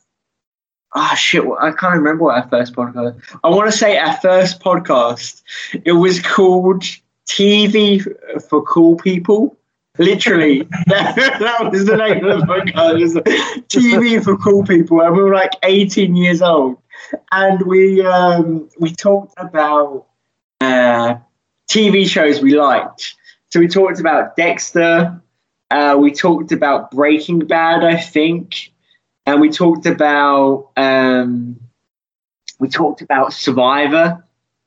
ah shit, I can't remember what our first podcast. I want to say our first podcast. It was called TV for Cool People. Literally, that, was the name of the podcast. TV for Cool People, and we were like 18 years old, and we um, we talked about uh, TV shows we liked. So we talked about Dexter. Uh, we talked about Breaking Bad, I think, and we talked about um, we talked about Survivor,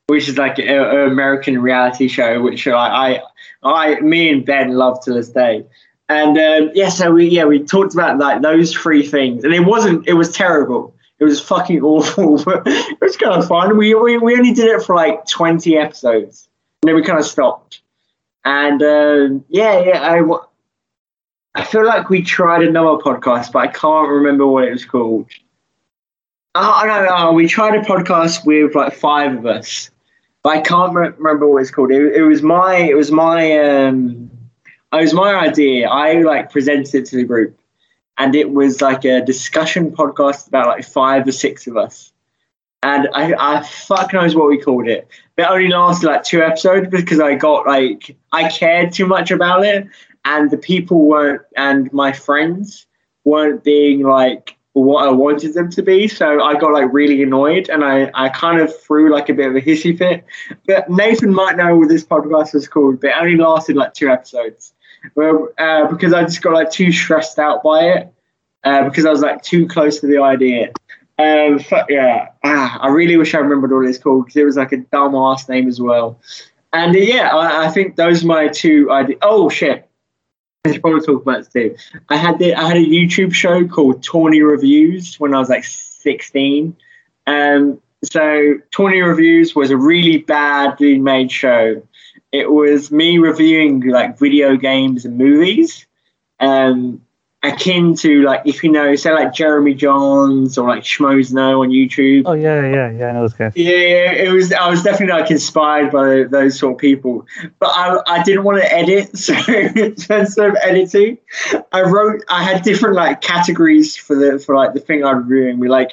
which is like an American reality show, which I, I, I, me and Ben love to this day. And um, yeah, so we yeah we talked about like those three things, and it wasn't it was terrible. It was fucking awful, but it was kind of fun. We, we we only did it for like twenty episodes, and then we kind of stopped. And um, yeah, yeah, I I feel like we tried another podcast, but I can't remember what it was called. Oh no, no, we tried a podcast with like five of us, but I can't re- remember what it's called. It, it was my it was my um it was my idea. I like presented to the group, and it was like a discussion podcast about like five or six of us. And I, I fuck knows what we called it. It only lasted like two episodes because I got like I cared too much about it, and the people weren't, and my friends weren't being like what I wanted them to be. So I got like really annoyed and I, I kind of threw like a bit of a hissy fit. But Nathan might know what this podcast was called, but it only lasted like two episodes. Well, uh, because I just got like too stressed out by it uh, because I was like too close to the idea. Um, yeah, ah, I really wish I remembered what it's called because it was like a dumb ass name as well. And uh, yeah, I, I, think those are my two ideas. Oh shit, I probably talk about too. I had the, I had a YouTube show called Tawny Reviews when I was like 16. Um, so Tawny Reviews was a really badly made show it was me reviewing like video games and movies, um, akin to like if you know, say like Jeremy Jahns or like Schmoes Know on YouTube. Oh yeah, yeah, yeah, I know those guys. Yeah, yeah, it was. I was definitely like inspired by those sort of people, but I, I didn't want to edit, so, so instead of editing, I wrote. I had different like categories for the for like the thing I'm reviewing. We like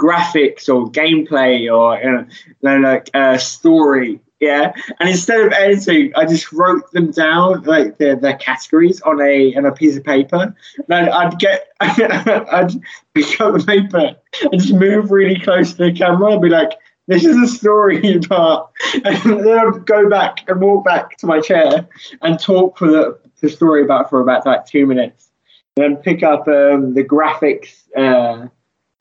graphics or gameplay or you know, like uh, story yeah. And instead of editing, I just wrote them down like their, their categories on a on a piece of paper. And I'd, get I'd pick up the paper and just move really close to the camera and be like, this is a story about and then I'd go back and walk back to my chair and talk for the, the story about for about like two minutes. And then pick up um, the graphics uh,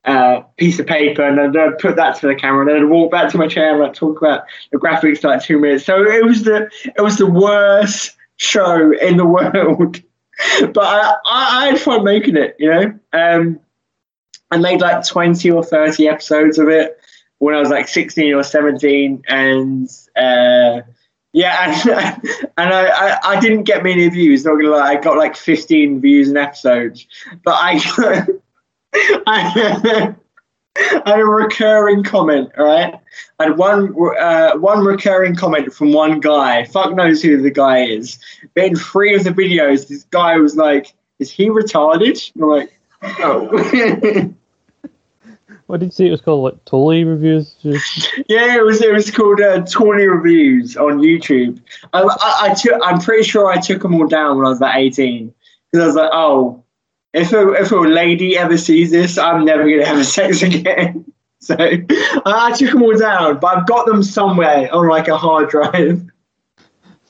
uh, piece of paper and then I'd put that to the camera and then I'd walk back to my chair and I'd talk about the graphics like two minutes. So it was the it was the worst show in the world. but I, I, I, had fun making it, you know. Um, I made like 20 or 30 episodes of it when I was like 16 or 17 and uh, yeah, and, and I, I, I, didn't get many views. Not gonna lie, I got like 15 views an episode, but I I had a recurring comment, all right? I had one uh, one recurring comment from one guy. Fuck knows who the guy is. But in three of the videos, this guy was like, "Is he retarded?" And I'm like, "Oh." what did you say it was called? Like Tully reviews? yeah, it was. It was called uh, Tawny reviews on YouTube. I, I, I took. I'm pretty sure I took them all down when I was like 18 because I was like, oh if a, if a lady ever sees this, I'm never going to have sex again. So I took them all down, but I've got them somewhere on like a hard drive.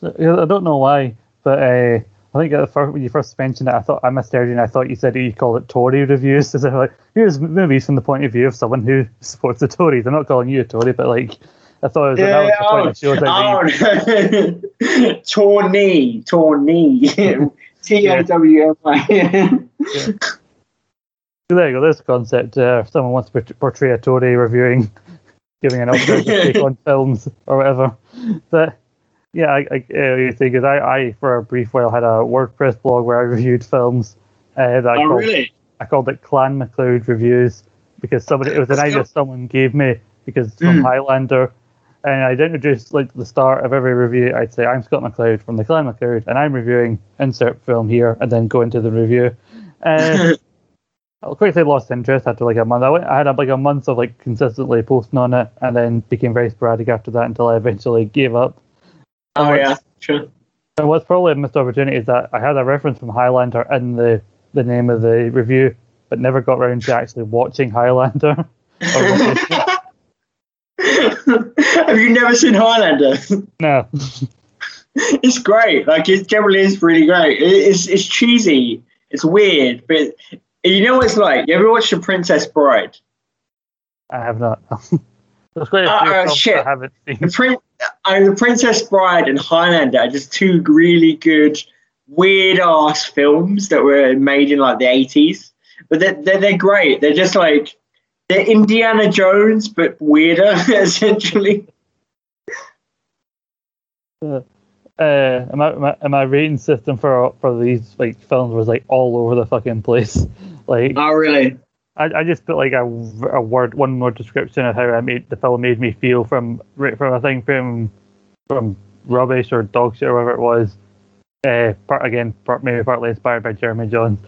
I don't know why, but uh, I think at first, when you first mentioned it, I thought I misheard you, and I thought you said you called it Tory reviews. So like, here's movies from the point of view of someone who supports the Tories. I'm not calling you a Tory, but like I thought it was yeah, that was the point oh, oh, Tawny, Tawny. T O W M I. There you go. There's a concept. Uh, if someone wants to portray a Tory reviewing, giving an update take on films or whatever. But yeah, I, I uh, think is I, I for a brief while had a WordPress blog where I reviewed films. Uh, that I oh called, really? I called it Clan MacLeod reviews because somebody it was an idea someone gave me because from mm. Highlander and I'd introduce like the start of every review. I'd say I'm Scott McLeod from the Clan McLeod, and I'm reviewing insert film here, and then go into the review. Uh, I quickly lost interest after like a month. I, went, I had like a month of like consistently posting on it, and then became very sporadic after that until I eventually gave up. Oh yeah, sure. And what's probably a missed opportunity is that I had a reference from Highlander in the the name of the review, but never got around to actually watching Highlander. Have you never seen Highlander? No. it's great. Like it generally is really great. It, it's it's cheesy. It's weird, but you know what it's like. You ever watched The Princess Bride? I have not. There's quite a Uh, few uh, shit. I haven't seen. The, Prin- uh, the Princess Bride and Highlander are just two really good, weird ass films that were made in like the 80s. But they're, they're, they're great. They're just like, they're Indiana Jones, but weirder, essentially. Uh, my, my my rating system for for these like films was like all over the fucking place. Like Oh, really? I, I just put like a, a word one word description of how I made the film made me feel from right from a thing from from rubbish or dog shit or whatever it was. Uh, part again, part, maybe partly inspired by Jeremy Jahns.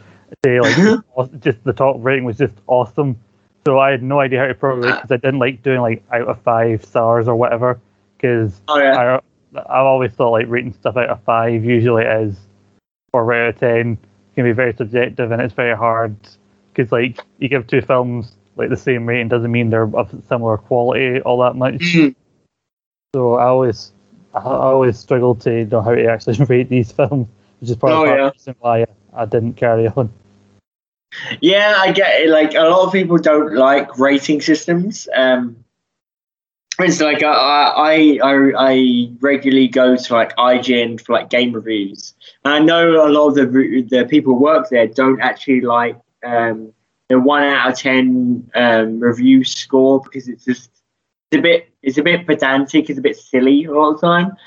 Say like just the top rating was just awesome. So I had no idea how to program it because I didn't like doing like out of five stars or whatever. Because Oh, yeah. I I've always thought like rating stuff out of five usually is or out of ten can be very subjective and it's very hard because like you give two films like the same rating doesn't mean they're of similar quality all that much. Mhm. So I always I always struggle to know how to actually rate these films, which is probably Oh, part yeah. of the reason why I, I didn't carry on. Yeah, I get it. Like a lot of people don't like rating systems. Um, it's like I, I I I regularly go to like IGN for like game reviews, and I know a lot of the the people who work there don't actually like um, the one out of ten um, review score because it's just it's a bit it's a bit pedantic, it's a bit silly a lot of the time.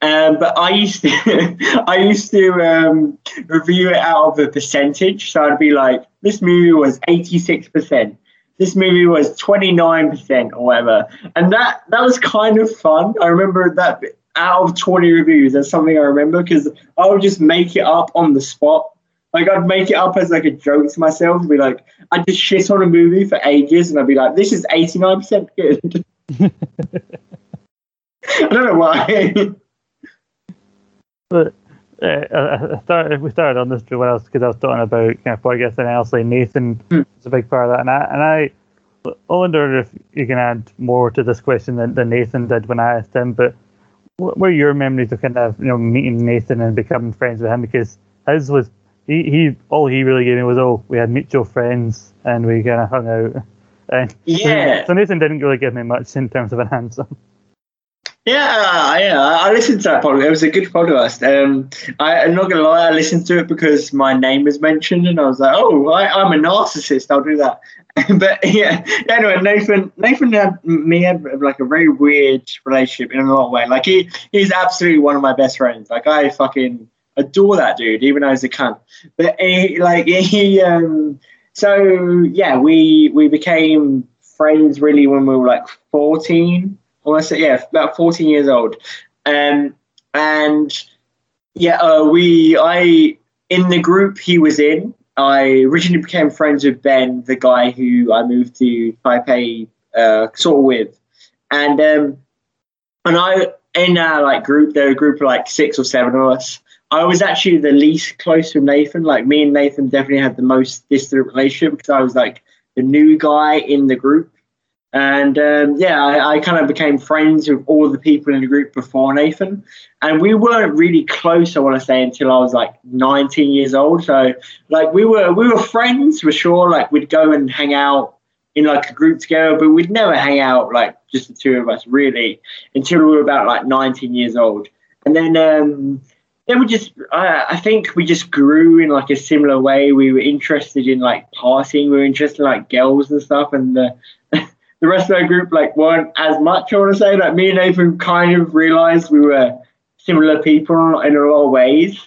Um, but I used to I used to um, review it out of a percentage. So I'd be like, this movie was eighty six percent. This movie was twenty nine percent or whatever, and that that was kind of fun. I remember that out of twenty reviews, that's something I remember because I would just make it up on the spot. Like I'd make it up as like a joke to myself, and be like, I just shit on a movie for ages, and I'd be like, this is eighty nine percent good. I don't know why. But I I started, we started on this when I was because I was talking about kind of podcasts and honestly Nathan Hmm. is a big part of that, and I and I I wonder if you can add more to this question than, than Nathan did when I asked him. But what were your memories of kind of you know meeting Nathan and becoming friends with him? Because his was he, he all he really gave me was oh we had mutual friends and we kind of hung out. And Yeah. So Nathan didn't really give me much in terms of an answer. Yeah, yeah, I listened to that podcast. It was a good podcast. Um, I, I'm not gonna lie, I listened to it because my name was mentioned, and I was like, "Oh, I, I'm a narcissist. I'll do that." but yeah, anyway, Nathan, Nathan had me had like a very weird relationship in a lot of way. Like he, he's absolutely one of my best friends. Like I fucking adore that dude, even though he's a cunt. But he, like he, um, so yeah, we we became friends really when we were like 14 I say, yeah, about 14 years old. Um, and yeah, uh, we, I, in the group he was in, I originally became friends with Ben, the guy who I moved to Taipei, uh, sort of with. And, um, and I, in our like group, there were a group of like six or seven of us. I was actually the least close with Nathan. Like me and Nathan definitely had the most distant relationship because I was like the new guy in the group. And um, yeah, I, I kind of became friends with all the people in the group before Nathan. And we weren't really close, I want to say, until I was like 19 years old. So like we were we were friends for sure. Like we'd go and hang out in like a group together, but we'd never hang out like just the two of us really until we were about like 19 years old. And then um, then we just I, I think we just grew in like a similar way. We were interested in like partying. We were interested in like girls and stuff, and the the rest of our group like weren't as much. I want to say like me and Nathan kind of realized we were similar people in a lot of ways.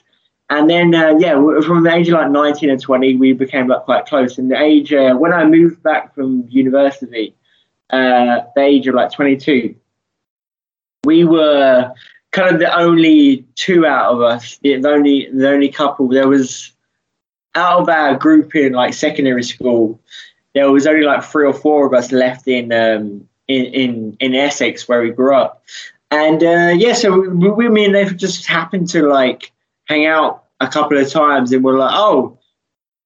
And then uh, yeah, from the age of like 19 and 20, we became like quite close. And the age uh, when I moved back from university, uh, the age of like 22, we were kind of the only two out of us, the the only the only couple. There was out of our group in like secondary school, there was only like three or four of us left in um, in, in in Essex where we grew up, and uh, yeah, so we, we me and Nathan just happened to like hang out a couple of times, and we're like, oh,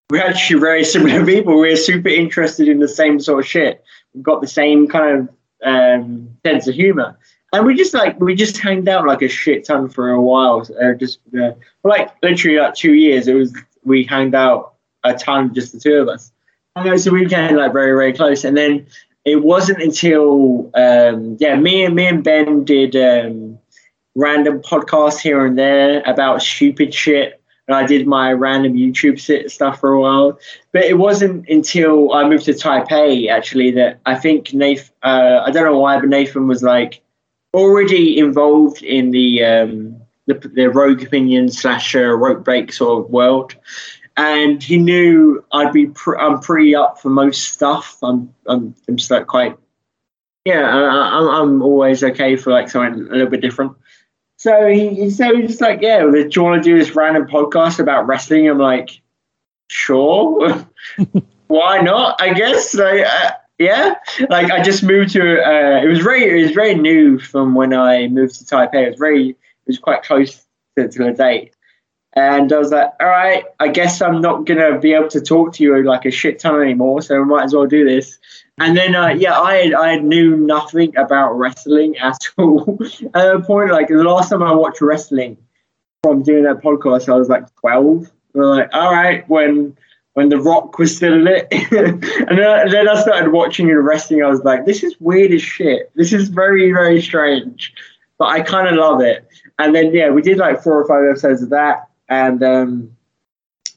we're actually very similar people. We're super interested in the same sort of shit. We've got the same kind of um, sense of humor. and we just like we just hanged out like a shit ton for a while. Uh, just uh, like literally like two years. It was we hanged out a ton, just the two of us. And so we became like very very close. And then it wasn't until um, yeah, me and me and Ben did um, random podcasts here and there about stupid shit. And I did my random YouTube stuff for a while, but it wasn't until I moved to Taipei actually that I think Nathan. Uh, I don't know why, but Nathan was like already involved in the um, the, the rogue opinion slash uh, rope break sort of world, and he knew I'd be pr- I'm pretty up for most stuff. I'm I'm, I'm quite yeah. I, I'm I'm always okay for like something a little bit different. So he so he's just like yeah, do you want to do this random podcast about wrestling? I'm like sure. Why not? I guess like. Uh, yeah, like I just moved to. Uh, it was very, it was very new from when I moved to Taipei. It was very, it was quite close to, to the date, and I was like, all right, I guess I'm not gonna be able to talk to you like a shit ton anymore, so I might as well do this. And then, uh, yeah, I I knew nothing about wrestling at all. at a point, like the last time I watched wrestling from doing that podcast, I was like 12. And I'm like, all right, when when The Rock was still in it. and, then, then I started watching and wrestling. I was like, this is weird as shit. This is very, very strange. But I kind of love it. And then, yeah, we did like four or five episodes of that. And um,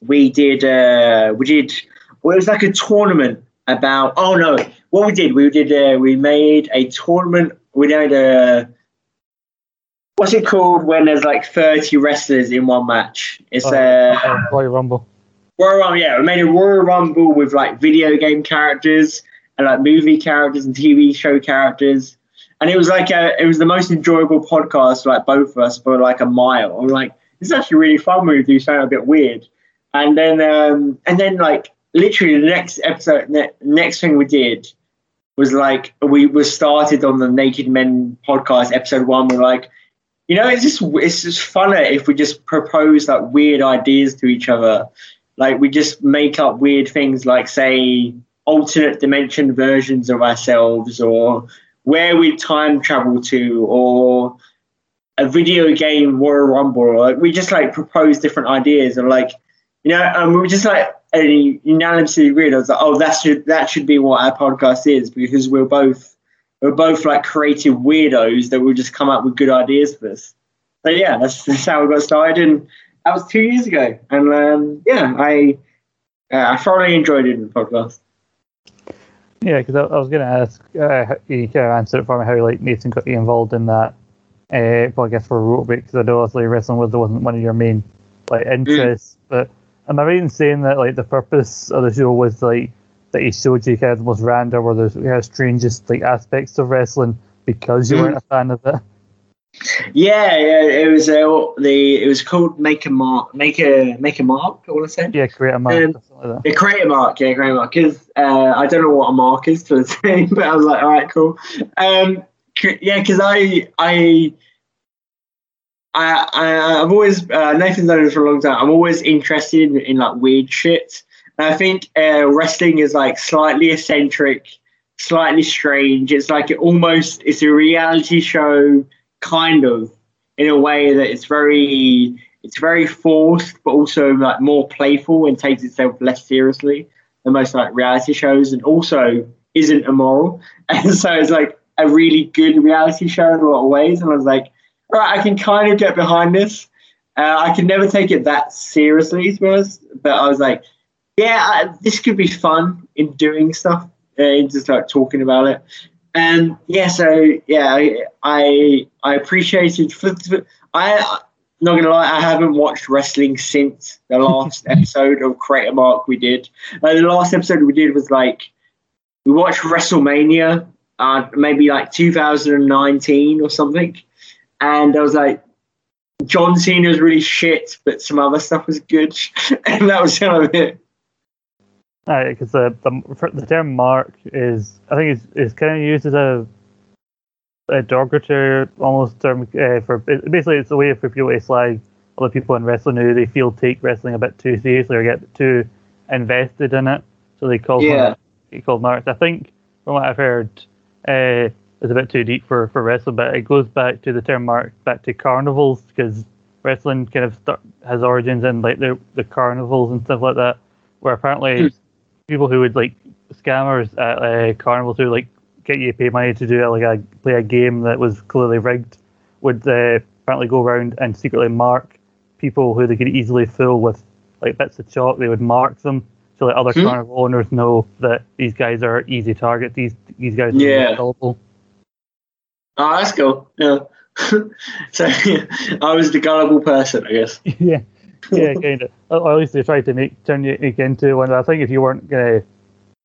we did, uh, we did, well, it was like a tournament about, oh no, what we did, we did, uh, we made a tournament, we made a, what's it called when there's like 30 wrestlers in one match? It's a uh, Royal Rumble. Royal Rumble, yeah, we made a Royal Rumble with like video game characters and like movie characters and TV show characters, and it was like a, it was the most enjoyable podcast for like both of us for like a mile. I'm like, this is actually really fun when we do something a bit weird, and then um and then like literally the next episode, ne- next thing we did was like we were started on the Naked Men podcast episode one. We're like, you know, it's just it's just funner if we just propose like weird ideas to each other like we just make up weird things like say alternate dimension versions of ourselves or where we time travel to or a video game Royal Rumble. Like we just like propose different ideas and like you know, and we were just like unanimously agreed. I was like, oh, that should that should be what our podcast is because we're both we're both like creative weirdos that will just come up with good ideas for this. So yeah, that's, that's how we got started. And that was two years ago, and um, yeah, I uh, I thoroughly enjoyed it in the podcast. Yeah, because I, I, was going to ask, uh, you kind of answered it for me how like Nathan got you involved in that. Uh, well, I guess for a little bit because I know obviously wrestling was wasn't one of your main like interests. Mm. But am I right in saying that like the purpose of the show was like that he showed you kind of the most random or the strangest like aspects of wrestling because you mm. weren't a fan of it? Yeah, yeah, it was uh, the it was called Make a Mark, Make a Make a Mark. I want to say. Yeah, create a mark. Um, like yeah, create a mark. Yeah, create a mark. Because uh, I don't know what a mark is to the thing, but I was like, all right, cool. Um, yeah, because I I. I, I've always uh, Nathan's known this for a long time. I'm always interested in, in like weird shit. And I think uh, wrestling is like slightly eccentric, slightly strange. It's like it almost it's a reality show kind of in a way that it's very it's very forced but also like more playful and takes itself less seriously than most like reality shows and also isn't immoral and so it's like a really good reality show in a lot of ways and i was like all right i can kind of get behind this uh, i can never take it that seriously to be honest but i was like yeah I, this could be fun in doing stuff and just like talking about it and yeah, so yeah, I I appreciated. I not gonna lie, I haven't watched wrestling since the last episode of Create a Mark we did. Uh, the last episode we did was like we watched WrestleMania, uh, maybe like 2019 or something, and I was like, John Cena was really shit, but some other stuff was good, and that was kind of it. Because the, the the term mark is, I think, it's, it's kind of used as a a derogatory almost term uh, for basically it's a way for people to slag other people in wrestling who they feel take wrestling a bit too seriously or get too invested in it, so they call yeah. them called marks. I think from what I've heard, uh, is a bit too deep for, for wrestling, but it goes back to the term mark back to carnivals because wrestling kind of start, has origins in like the the carnivals and stuff like that, where apparently Hmm. people who would like scammers at uh, carnivals who like get you to pay money to do like a play a game that was clearly rigged would uh, apparently go around and secretly mark people who they could easily fool with like bits of chalk. They would mark them so that other Hmm. carnival owners know that these guys are easy targets. These these guys are Yeah. gullible. Oh, that's cool. Yeah. so I was the gullible person, I guess. yeah, yeah, kind of. Or at least they tried to make turn you into one. I think if you weren't gonna,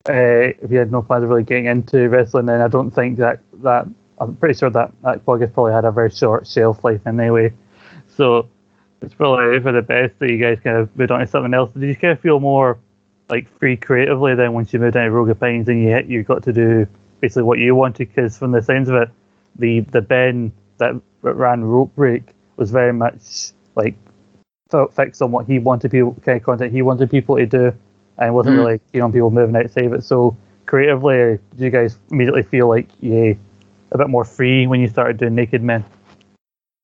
uh, if you had no plans of really getting into wrestling, then I don't think that that I'm pretty sure that that podcast probably had a very short shelf life anyway. So it's probably for the best that you guys kind of moved on to something else. Did you kind of feel more like free creatively then once you moved into Rogue Opinions and you you got to do basically what you wanted? Because from the sounds of it, the the Ben that ran Rope Break was very much like fixed on what he wanted people kind of content he wanted people to do, and wasn't Mm. really you know people moving outside of it. So creatively, did you guys immediately feel like yeah, a bit more free when you started doing Naked Men?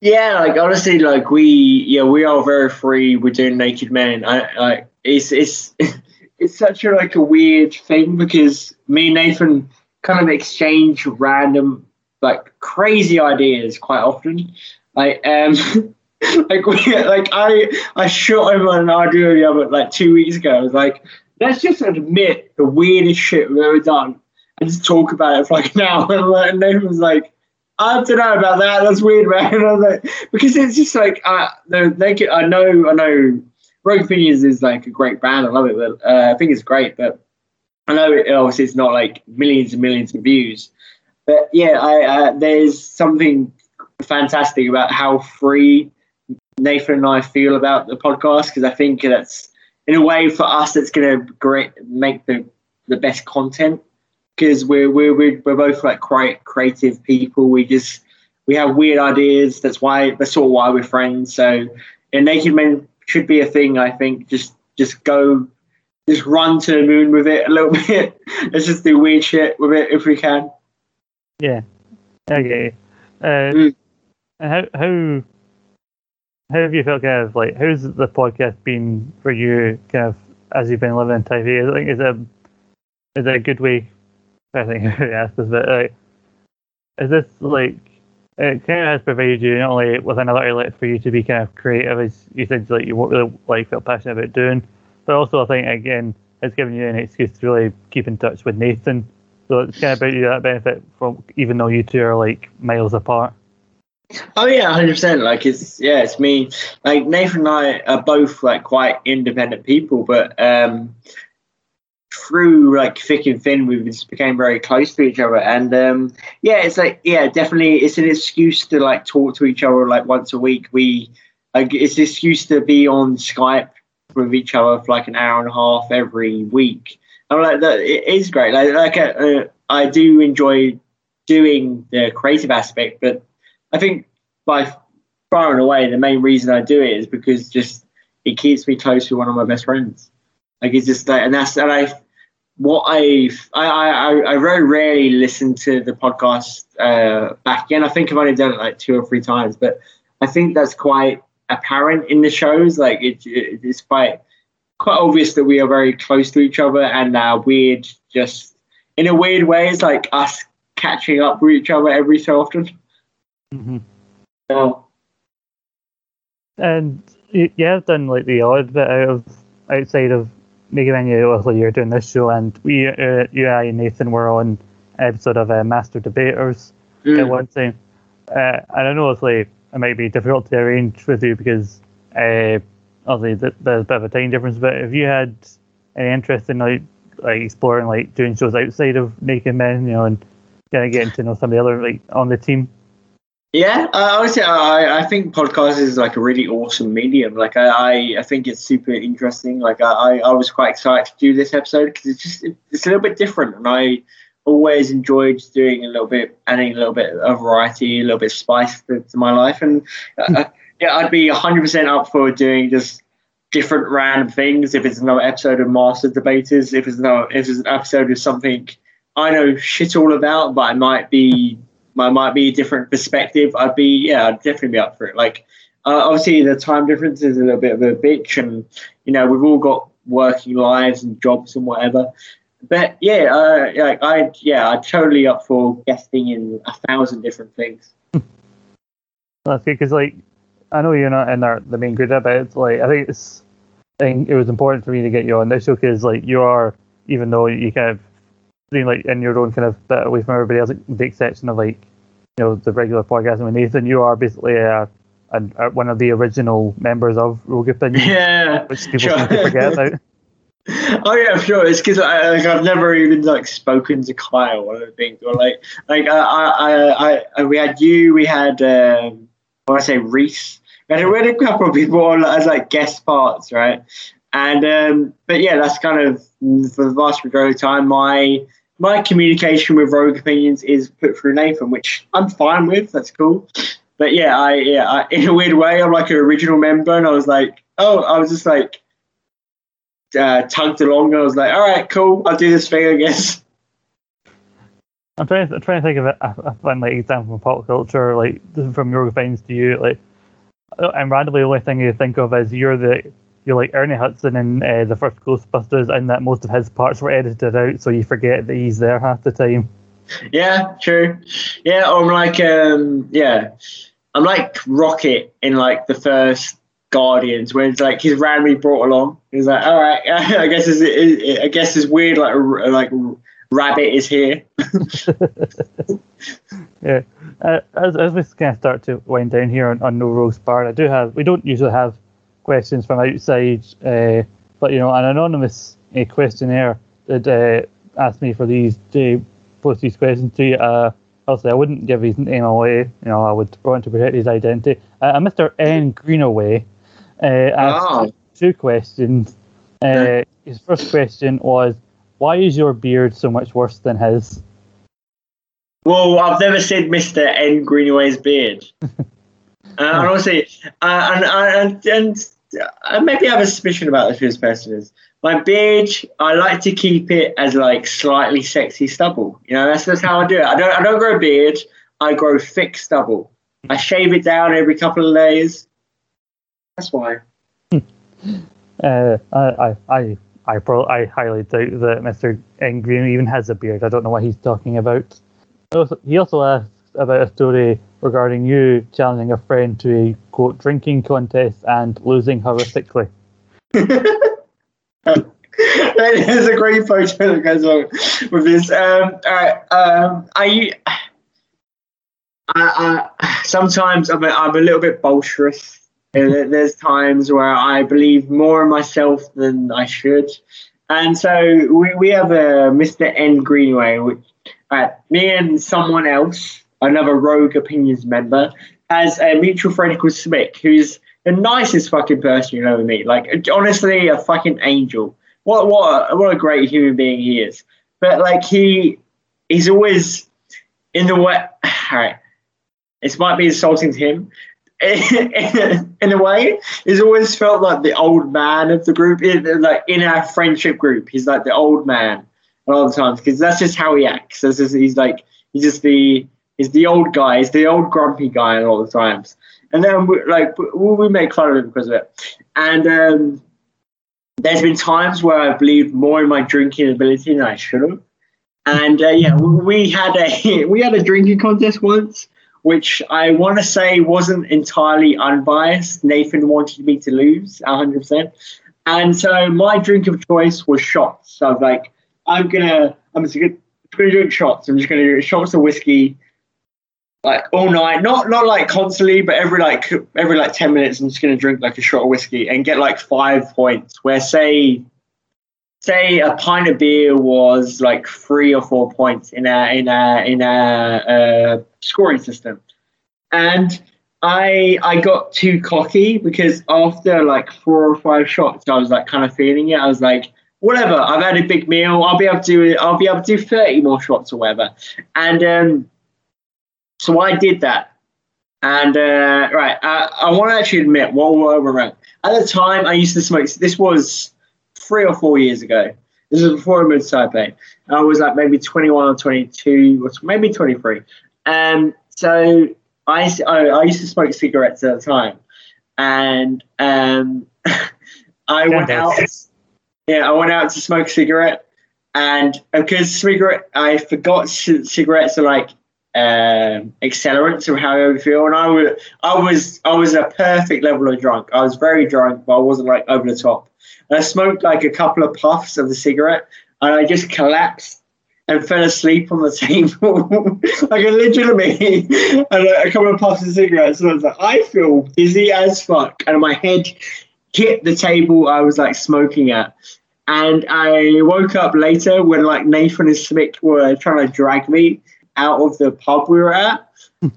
Yeah, like honestly, like we, yeah, we are very free. We're doing Naked Men. I like it's it's it's such a like a weird thing because me and Nathan kind of exchange random like crazy ideas quite often. Like um, like we like I I shot him on an idea the other like two weeks ago. I was like, let's just admit the weirdest shit we've ever done and just talk about it for like an hour. And Nathan was like. I don't know about that. That's weird, man. And I was like, because it's just like uh, the naked. I know, I know. Rogue Opinions is like a great band. I love it, but uh, I think it's great. But I know it, obviously it's not like millions and millions of views. But yeah, I uh, there's something fantastic about how free Nathan and I feel about the podcast because I think that's in a way for us that's going to great make the the best content because we're, we're we're both like quite creative people. We just we have weird ideas. That's why that's sort of why we're friends. So, yeah, Naked Men should be a thing. I think just just go, just run to the moon with it a little bit. Let's just do weird shit with it if we can. Yeah. Okay. Uh, Mm. how how how have you felt kind of like how's the podcast been for you kind of as you've been living in Taipei? I think is a is it a good way? I think I asked this, but like, is this like it kind of has provided you not only with another outlet for you to be kind of creative, as you said, like you really like felt passionate about doing, but also I think again it's given you an excuse to really keep in touch with Nathan. So it's kind of about you that benefit from even though you two are like miles apart. Oh yeah, hundred percent. Like it's yeah, it's me. Like Nathan and I are both like quite independent people, but um, through like thick and thin, we just became very close to each other. And um, yeah, it's like yeah, definitely, it's an excuse to like talk to each other like once a week. We like it's an excuse to be on Skype with each other for like an hour and a half every week. I'm like that. It is great. Like like uh, I do enjoy doing the creative aspect, but I think by far and away the main reason I do it is because just it keeps me close to one of my best friends. Like it's just like, and that's and I what I've I I I very rarely listen to the podcast uh, back again. I think I've only done it like two or three times, but I think that's quite apparent in the shows. Like it, it it's quite quite obvious that we are very close to each other and uh, weird just in a weird way it's like us catching up with each other every so often. Mm-hmm. So, And yeah, I've done like the odd bit out of outside of Naked Men. You obviously you're doing this show, and we, uh, you, I, and Nathan were on an episode of uh, Master Debaters at mm, one time. Uh, and I know obviously it might be difficult to arrange with you because uh, obviously there's a bit of a time difference. But if you had any interest in like like exploring like doing shows outside of Naked Men, you know, and kind of getting to know some of the other like on the team. Yeah, uh, honestly, I, I think podcast is like a really awesome medium. Like I, I, I think it's super interesting. Like I, I was quite excited to do this episode because it's just it's a little bit different, and I always enjoyed doing a little bit, adding a little bit of variety, a little bit of spice to, to my life, and uh, yeah, I'd be hundred percent up for doing just different random things. If it's another episode of Master Debaters, if it's another, if it's an episode of something I know shit all about, but I might be might might be a different perspective, I'd be yeah, I'd definitely be up for it. Like uh, obviously the time difference is a little bit of a bitch, and you know we've all got working lives and jobs and whatever. But yeah, uh, like I yeah, I'm totally up for guesting in a thousand different things. That's good because like I know you're not in our, the main group, but like I think it's I think it was important for me to get you on this show because like you are even though you kind of being like in your own kind of bit away from everybody else, like, the exception of like you know the regular podcasting with Nathan, you are basically a, a, a one of the original members of Rogue Opinion, Yeah, which people sure. seem to forget about. Oh yeah, sure. It's because I, like, I've never even like spoken to Kyle or anything, or like like I I, I, I we had you, we had um, what I say Reese, we had, we had a couple of people on as like guest parts, right? And um, but yeah, that's kind of for the vast majority of time my my communication with Rogue Opinions is put through Nathan, which I'm fine with. That's cool. But yeah, I yeah, I, in a weird way, I'm like an original member, and I was like, oh, I was just like uh, tugged along. And I was like, all right, cool, I'll do this thing, I guess. I'm trying to I'm trying to think of a, a fun like example from pop culture, like from your opinions to you, like and randomly the only thing you think of is you're the you're like Ernie Hudson in uh, the first Ghostbusters, and that most of his parts were edited out, so you forget that he's there half the time. Yeah, true. Yeah, I'm like, um, yeah, I'm like Rocket in like the first Guardians, where it's like he's randomly brought along. He's like, all right, I guess it's, it, I guess it's weird, like like Rabbit is here. Yeah. Uh, as, as we kind of start to wind down here on, on No Rogues Barred, I do have, we don't usually have questions from outside, uh, but you know, an anonymous uh, questionnaire that uh, asked me for these to post these questions to you. Uh, obviously, I wouldn't give his name away, you know, I would want to protect his identity. Uh, Mr. N. Greenaway uh, asked Oh. two questions. Uh, his first question was, why is your beard so much worse than his? Well, I've never seen Mister N Greenaway's beard, uh, and honestly, uh, and and and I maybe have a suspicion about this who person is. My beard, I like to keep it as like slightly sexy stubble. You know, that's just how I do it. I don't I don't grow a beard. I grow thick stubble. I shave it down every couple of days. That's why. Uh, I, I, I, pro- I highly doubt that Mr. N. Green even has a beard. I don't know what he's talking about. He also asked about a story regarding you challenging a friend to a quote drinking contest and losing horrifically. There's a great photo that goes on with this. Um, all right, um, I, I, I, sometimes I'm a, I'm a little bit bolsterous. Uh, There's times where I believe more in myself than I should, and so we, we have a Mr. N Greenaway, which uh, me and someone else, another Rogue Opinions member, has a mutual friend called Smick, who's the nicest fucking person you'll ever meet. Like honestly, a fucking angel. What what a, what a great human being he is. But like he he's always in the way. All right, this might be insulting to him. in a way, he's always felt like the old man of the group. In, like in our friendship group, he's like the old man a lot of times because that's just how he acts. That's just, he's like he's just the he's the old guy. He's the old grumpy guy a lot of the times. And then we, like we, we make fun of him because of it. And um, there's been times where I've believed more in my drinking ability than I should have. And uh, yeah, we- we had a we had a drinking contest once, which I want to say wasn't entirely unbiased. Nathan wanted me to lose 100, percent and so my drink of choice was shots. So I was like, I'm gonna I'm just gonna, gonna drink shots. I'm just gonna do shots of whiskey, like all night. Not not like constantly, but every like every like ten minutes, I'm just gonna drink like a shot of whiskey and get like five points. Where say say a pint of beer was like three or four points in a in a in a uh, scoring system, and I I got too cocky because after like four or five shots, I was like kind of feeling it. I was like, whatever. I've had a big meal. I'll be able to do I'll be able to do thirty more shots or whatever. And um, so I did that. And uh, right, I, I want to actually admit while we're around. At the time, I used to smoke. This was three or four years ago. This was before I moved to Taipei. I was like maybe 21 or 22, or maybe 23. um, so I, used to- I I used to smoke cigarettes at the time, and um, I went out. Yeah, I went out to smoke a cigarette, and because cigarette, I forgot c- cigarettes are like um, accelerants of how I feel, and I was I was I was a perfect level of drunk. I was very drunk, but I wasn't like over the top. And I smoked like a couple of puffs of the cigarette, and I just collapsed and fell asleep on the table, like a and like, a couple of puffs of cigarettes. And I was like, I feel dizzy as fuck, and my head hit the table I was like smoking at. And I woke up later when like Nathan and Smick were trying to drag me out of the pub we were at.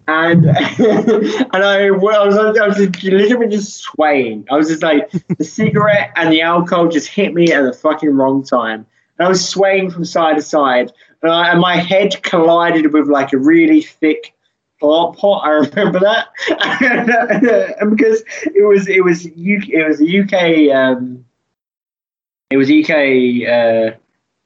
And and I, well, I was I was literally just swaying. I was just like the cigarette and the alcohol just hit me at the fucking wrong time. And I was swaying from side to side, and, I, and my head collided with like a really thick plant pot. I remember that, and because it was it was U, it was a UK um, it was UK uh,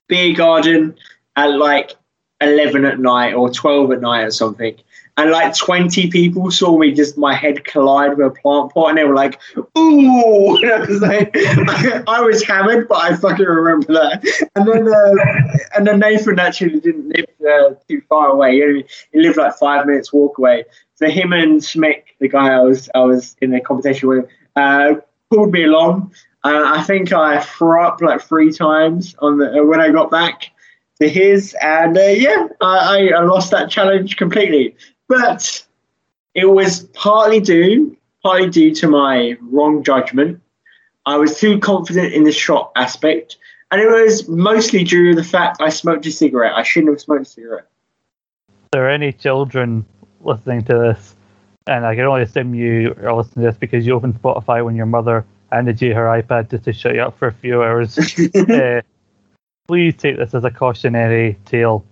beer garden at like eleven at night or twelve at night or something. And like twenty people saw me just my head collide with a plant pot, and they were like, "Ooh!" And I was like, I was hammered, but I fucking remember that. And then, uh, and then Nathan actually didn't live uh, too far away. He, lived like five minutes walk away. So him and Smick, the guy I was I was in the competition with, uh, pulled me along. Uh, I think I threw up like three times on the when I got back to his, and uh, yeah, I, I, lost that challenge completely. But it was partly due, partly due to my wrong judgment. I was too confident in the shot aspect, and it was mostly due to the fact I smoked a cigarette. I shouldn't have smoked a cigarette. there are any children listening to this, and I can only assume you are listening to this because you opened Spotify when your mother handed you her iPad just to shut you up for a few hours. uh, please take this as a cautionary tale.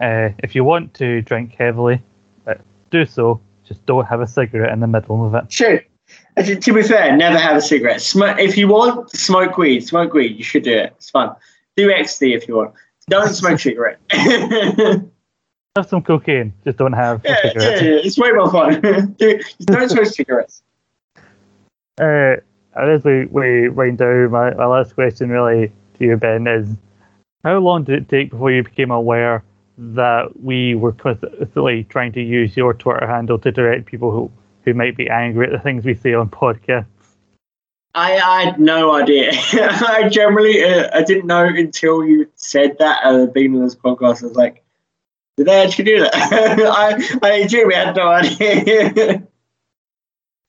Uh, if you want to drink heavily, uh, do so. Just don't have a cigarette in the middle of it. Sure. To be fair, never have a cigarette. Smoke if you want. Smoke weed. Smoke weed. You should do it. It's fun. Do ecstasy if you want. Don't smoke cigarette. Have some cocaine. Just don't have yeah, cigarette. yeah, it's way more fun. do, just don't smoke cigarettes. Uh, as we, we wind down, my, my last question really to you, Ben, is how long did it take before you became aware that we were constantly trying to use your Twitter handle to direct people who, who might be angry at the things we say on podcasts? I, I had no idea. I generally uh, I didn't know until you said that at the beginning of this podcast. I was like, did they actually do that? I I genuinely had no idea.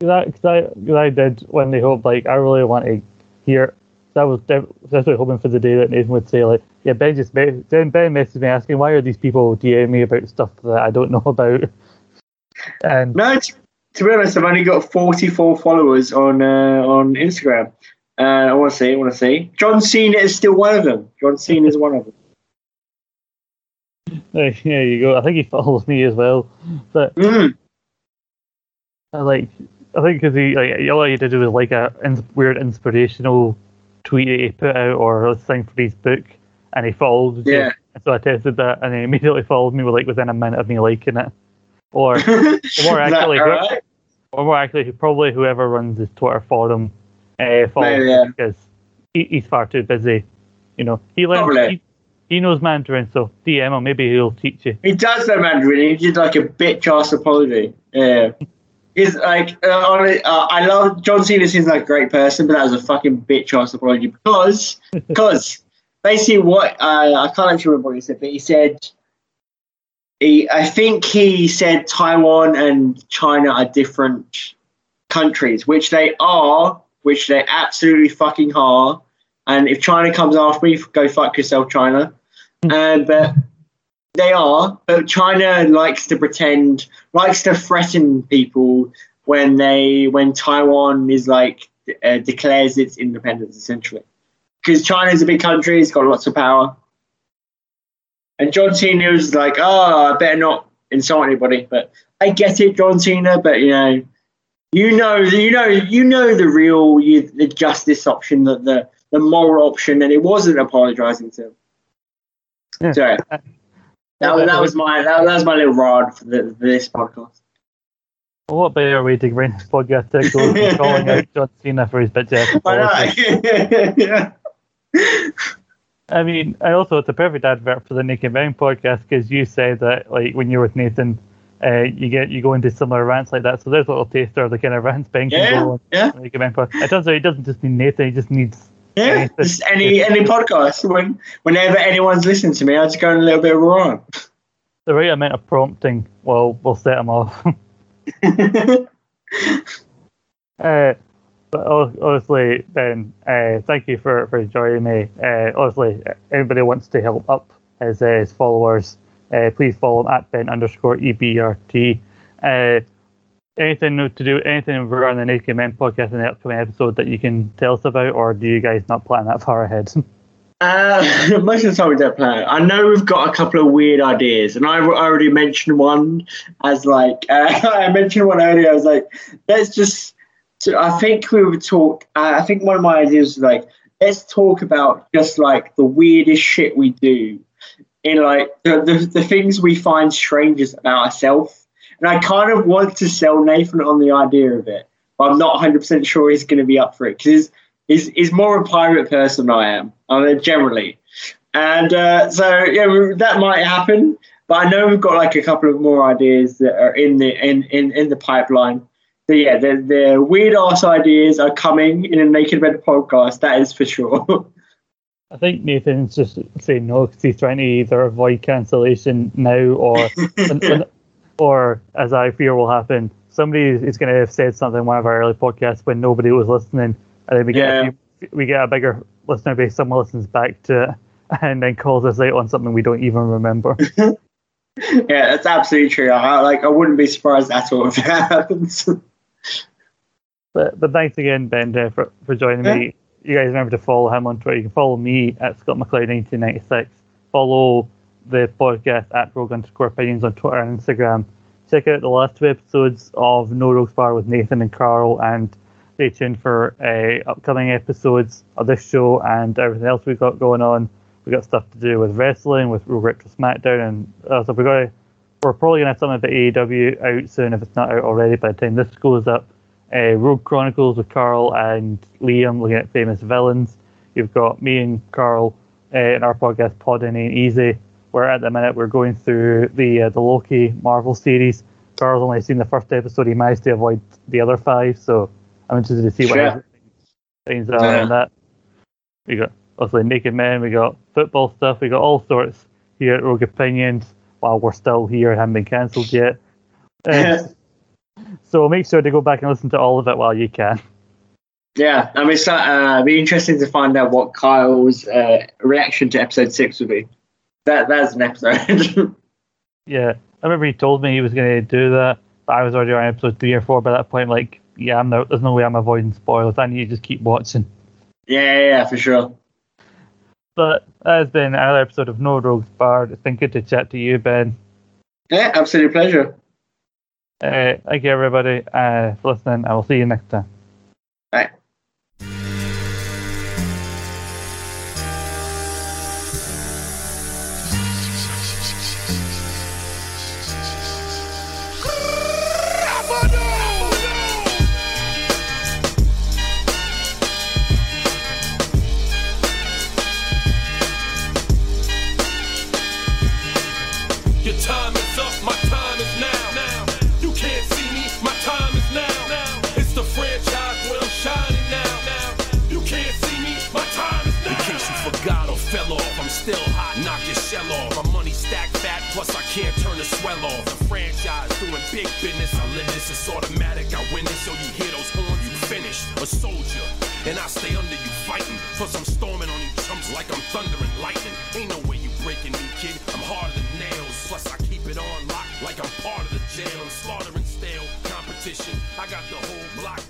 I, cause I, cause I did when they hoped, like, I really want to hear. So I was def- definitely hoping for the day that Nathan would say, like, yeah, Ben just then Ben messaged me asking, why are these people DMing me about stuff that I don't know about? And No, to, to be honest, I've only got 44 followers on uh, on Instagram. Uh, I want to see, I want to see. John Cena is still one of them. John Cena is one of them. there you go. I think he follows me as well. But Mm. I like, I think because he like all he did was like a weird inspirational tweet that he put out or a thing for his book, and he followed. Yeah. So I tested that, and he immediately followed me with like within a minute of me liking it. Or, more actually, who- alright? or more actually, probably whoever runs his Twitter forum uh, follows Maybe, me yeah. because he, he's far too busy. You know, he learns. He, he knows Mandarin, so DM him. Maybe he'll teach you. He does know Mandarin. He did like a bitch ass apology. Yeah. He's like, uh, on, uh, I love John Cena seems like a great person, but that was a fucking bitch ass apology because, because basically what uh, I can't actually remember what he said, but he said, he, I think he said Taiwan and China are different countries, which they are, which they absolutely fucking are. And if China comes after me, go fuck yourself, China. But they are, but China likes to pretend, likes to threaten people when they when Taiwan is like uh, declares its independence essentially, because China is a big country, it's got lots of power. And John Cena was like, "Oh, I better not insult anybody," but I get it, John Cena, but you know, you know, you know, you know the real, you, the justice option, the, the the moral option, and it wasn't apologizing to him. Yeah. Sorry. Uh, That was, that was my that, that was my little rod for, the, for this podcast. Well, what better way to bring this podcast to go than calling out John Cena for his bitch ass I know. yeah. I mean, I also it's a perfect advert for the Naked Men podcast because you said that like when you're with Nathan, uh, you get you go into similar rants like that. So there's a little taster of the kind of rants Ben can Yeah, go on yeah. Naked Men podcast. It turns out he doesn't just need Nathan; he just needs Yeah, just any any podcast. When whenever anyone's listening to me, I just go on a little bit wrong. the right amount of prompting. Well, we'll set him off. Uh, but hon- honestly, Ben, uh, thank you for, for joining me. Uh, honestly, anybody wants to help up his, uh, his followers, uh, please follow him at Ben underscore EBRT. Uh, anything to do, anything regarding the Naked Men podcast in the upcoming episode that you can tell us about, or do you guys not plan that far ahead? Uh, most of the time we don't plan. I know we've got a couple of weird ideas, and I I already mentioned one as like uh, I mentioned one earlier. I was like, let's just. So I think we would talk. Uh, I think one of my ideas was like, let's talk about just like the weirdest shit we do, in like the the, the things we find strangers about ourselves. And I kind of want to sell Nathan on the idea of it, but I'm not 100 percent sure he's going to be up for it because he's he's more a pirate person than I am, uh, generally. And uh, so yeah, that might happen. But I know we've got like a couple of more ideas that are in the in in, in the pipeline. So yeah, the the weird ass ideas are coming in a Naked Men podcast. That is for sure. I think Nathan's just saying no because he's trying to either avoid cancellation now or or as I fear will happen, somebody is going to have said something in one of our early podcasts when nobody was listening, and then we get Yeah. a few, we get a bigger listener base. Someone listens back to it and then calls us out on something we don't even remember. yeah, that's absolutely true. I, like I wouldn't be surprised at all if that happens. But but thanks again, Ben, for for joining Yeah. me. You guys remember to follow him on Twitter. You can follow me at Scott McLeod 1996. Follow the podcast at Rogue underscore opinions on Twitter and Instagram. Check out the last two episodes of No Rogues Bar with Nathan and Carl and stay tuned for uh, upcoming episodes of this show and everything else we've got going on. We've got stuff to do with wrestling, with Rogue Retro SmackDown, and uh, so we're going to we're probably going to have something about AEW out soon if it's not out already by the time this goes up. Uh, Rogue Chronicles with Carl and Liam looking at famous villains. You've got me and Carl uh, in our podcast Pod and Ain't Easy, where at the minute we're going through the uh, the Loki Marvel series. Carl's only seen the first episode. He managed to avoid the other five, so I'm interested to see what his things are on that. We got obviously Naked Men, we got football stuff, we got all sorts here at Rogue Opinions while we're still here and haven't been cancelled yet. Uh, so make sure to go back and listen to all of it while you can. yeah, I mean, uh, be interesting to find out what Kyle's uh, reaction to episode six would be. That that's an episode. Yeah, I remember he told me he was going to do that, but I was already on episode three or four by that point. Like, yeah, I'm no, there's no way I'm avoiding spoilers. I need to just keep watching. yeah, yeah, yeah, for sure. But that has been another episode of No Rogues Barred. It's been good to chat to you, Ben. Yeah, absolute pleasure. Uh, thank you, everybody, uh, for listening. I will see you next time. Plus I can't turn the swell off. The franchise doing big business, I live this, it's automatic. I win this, so you hear those horns, you finish. A soldier, and I stay under you fighting. Plus I'm storming on you chumps like I'm thunder and lightning. Ain't no way you breaking me, kid. I'm harder than nails. Plus I keep it on lock like I'm part of the jail. I'm slaughtering stale competition. I got the whole block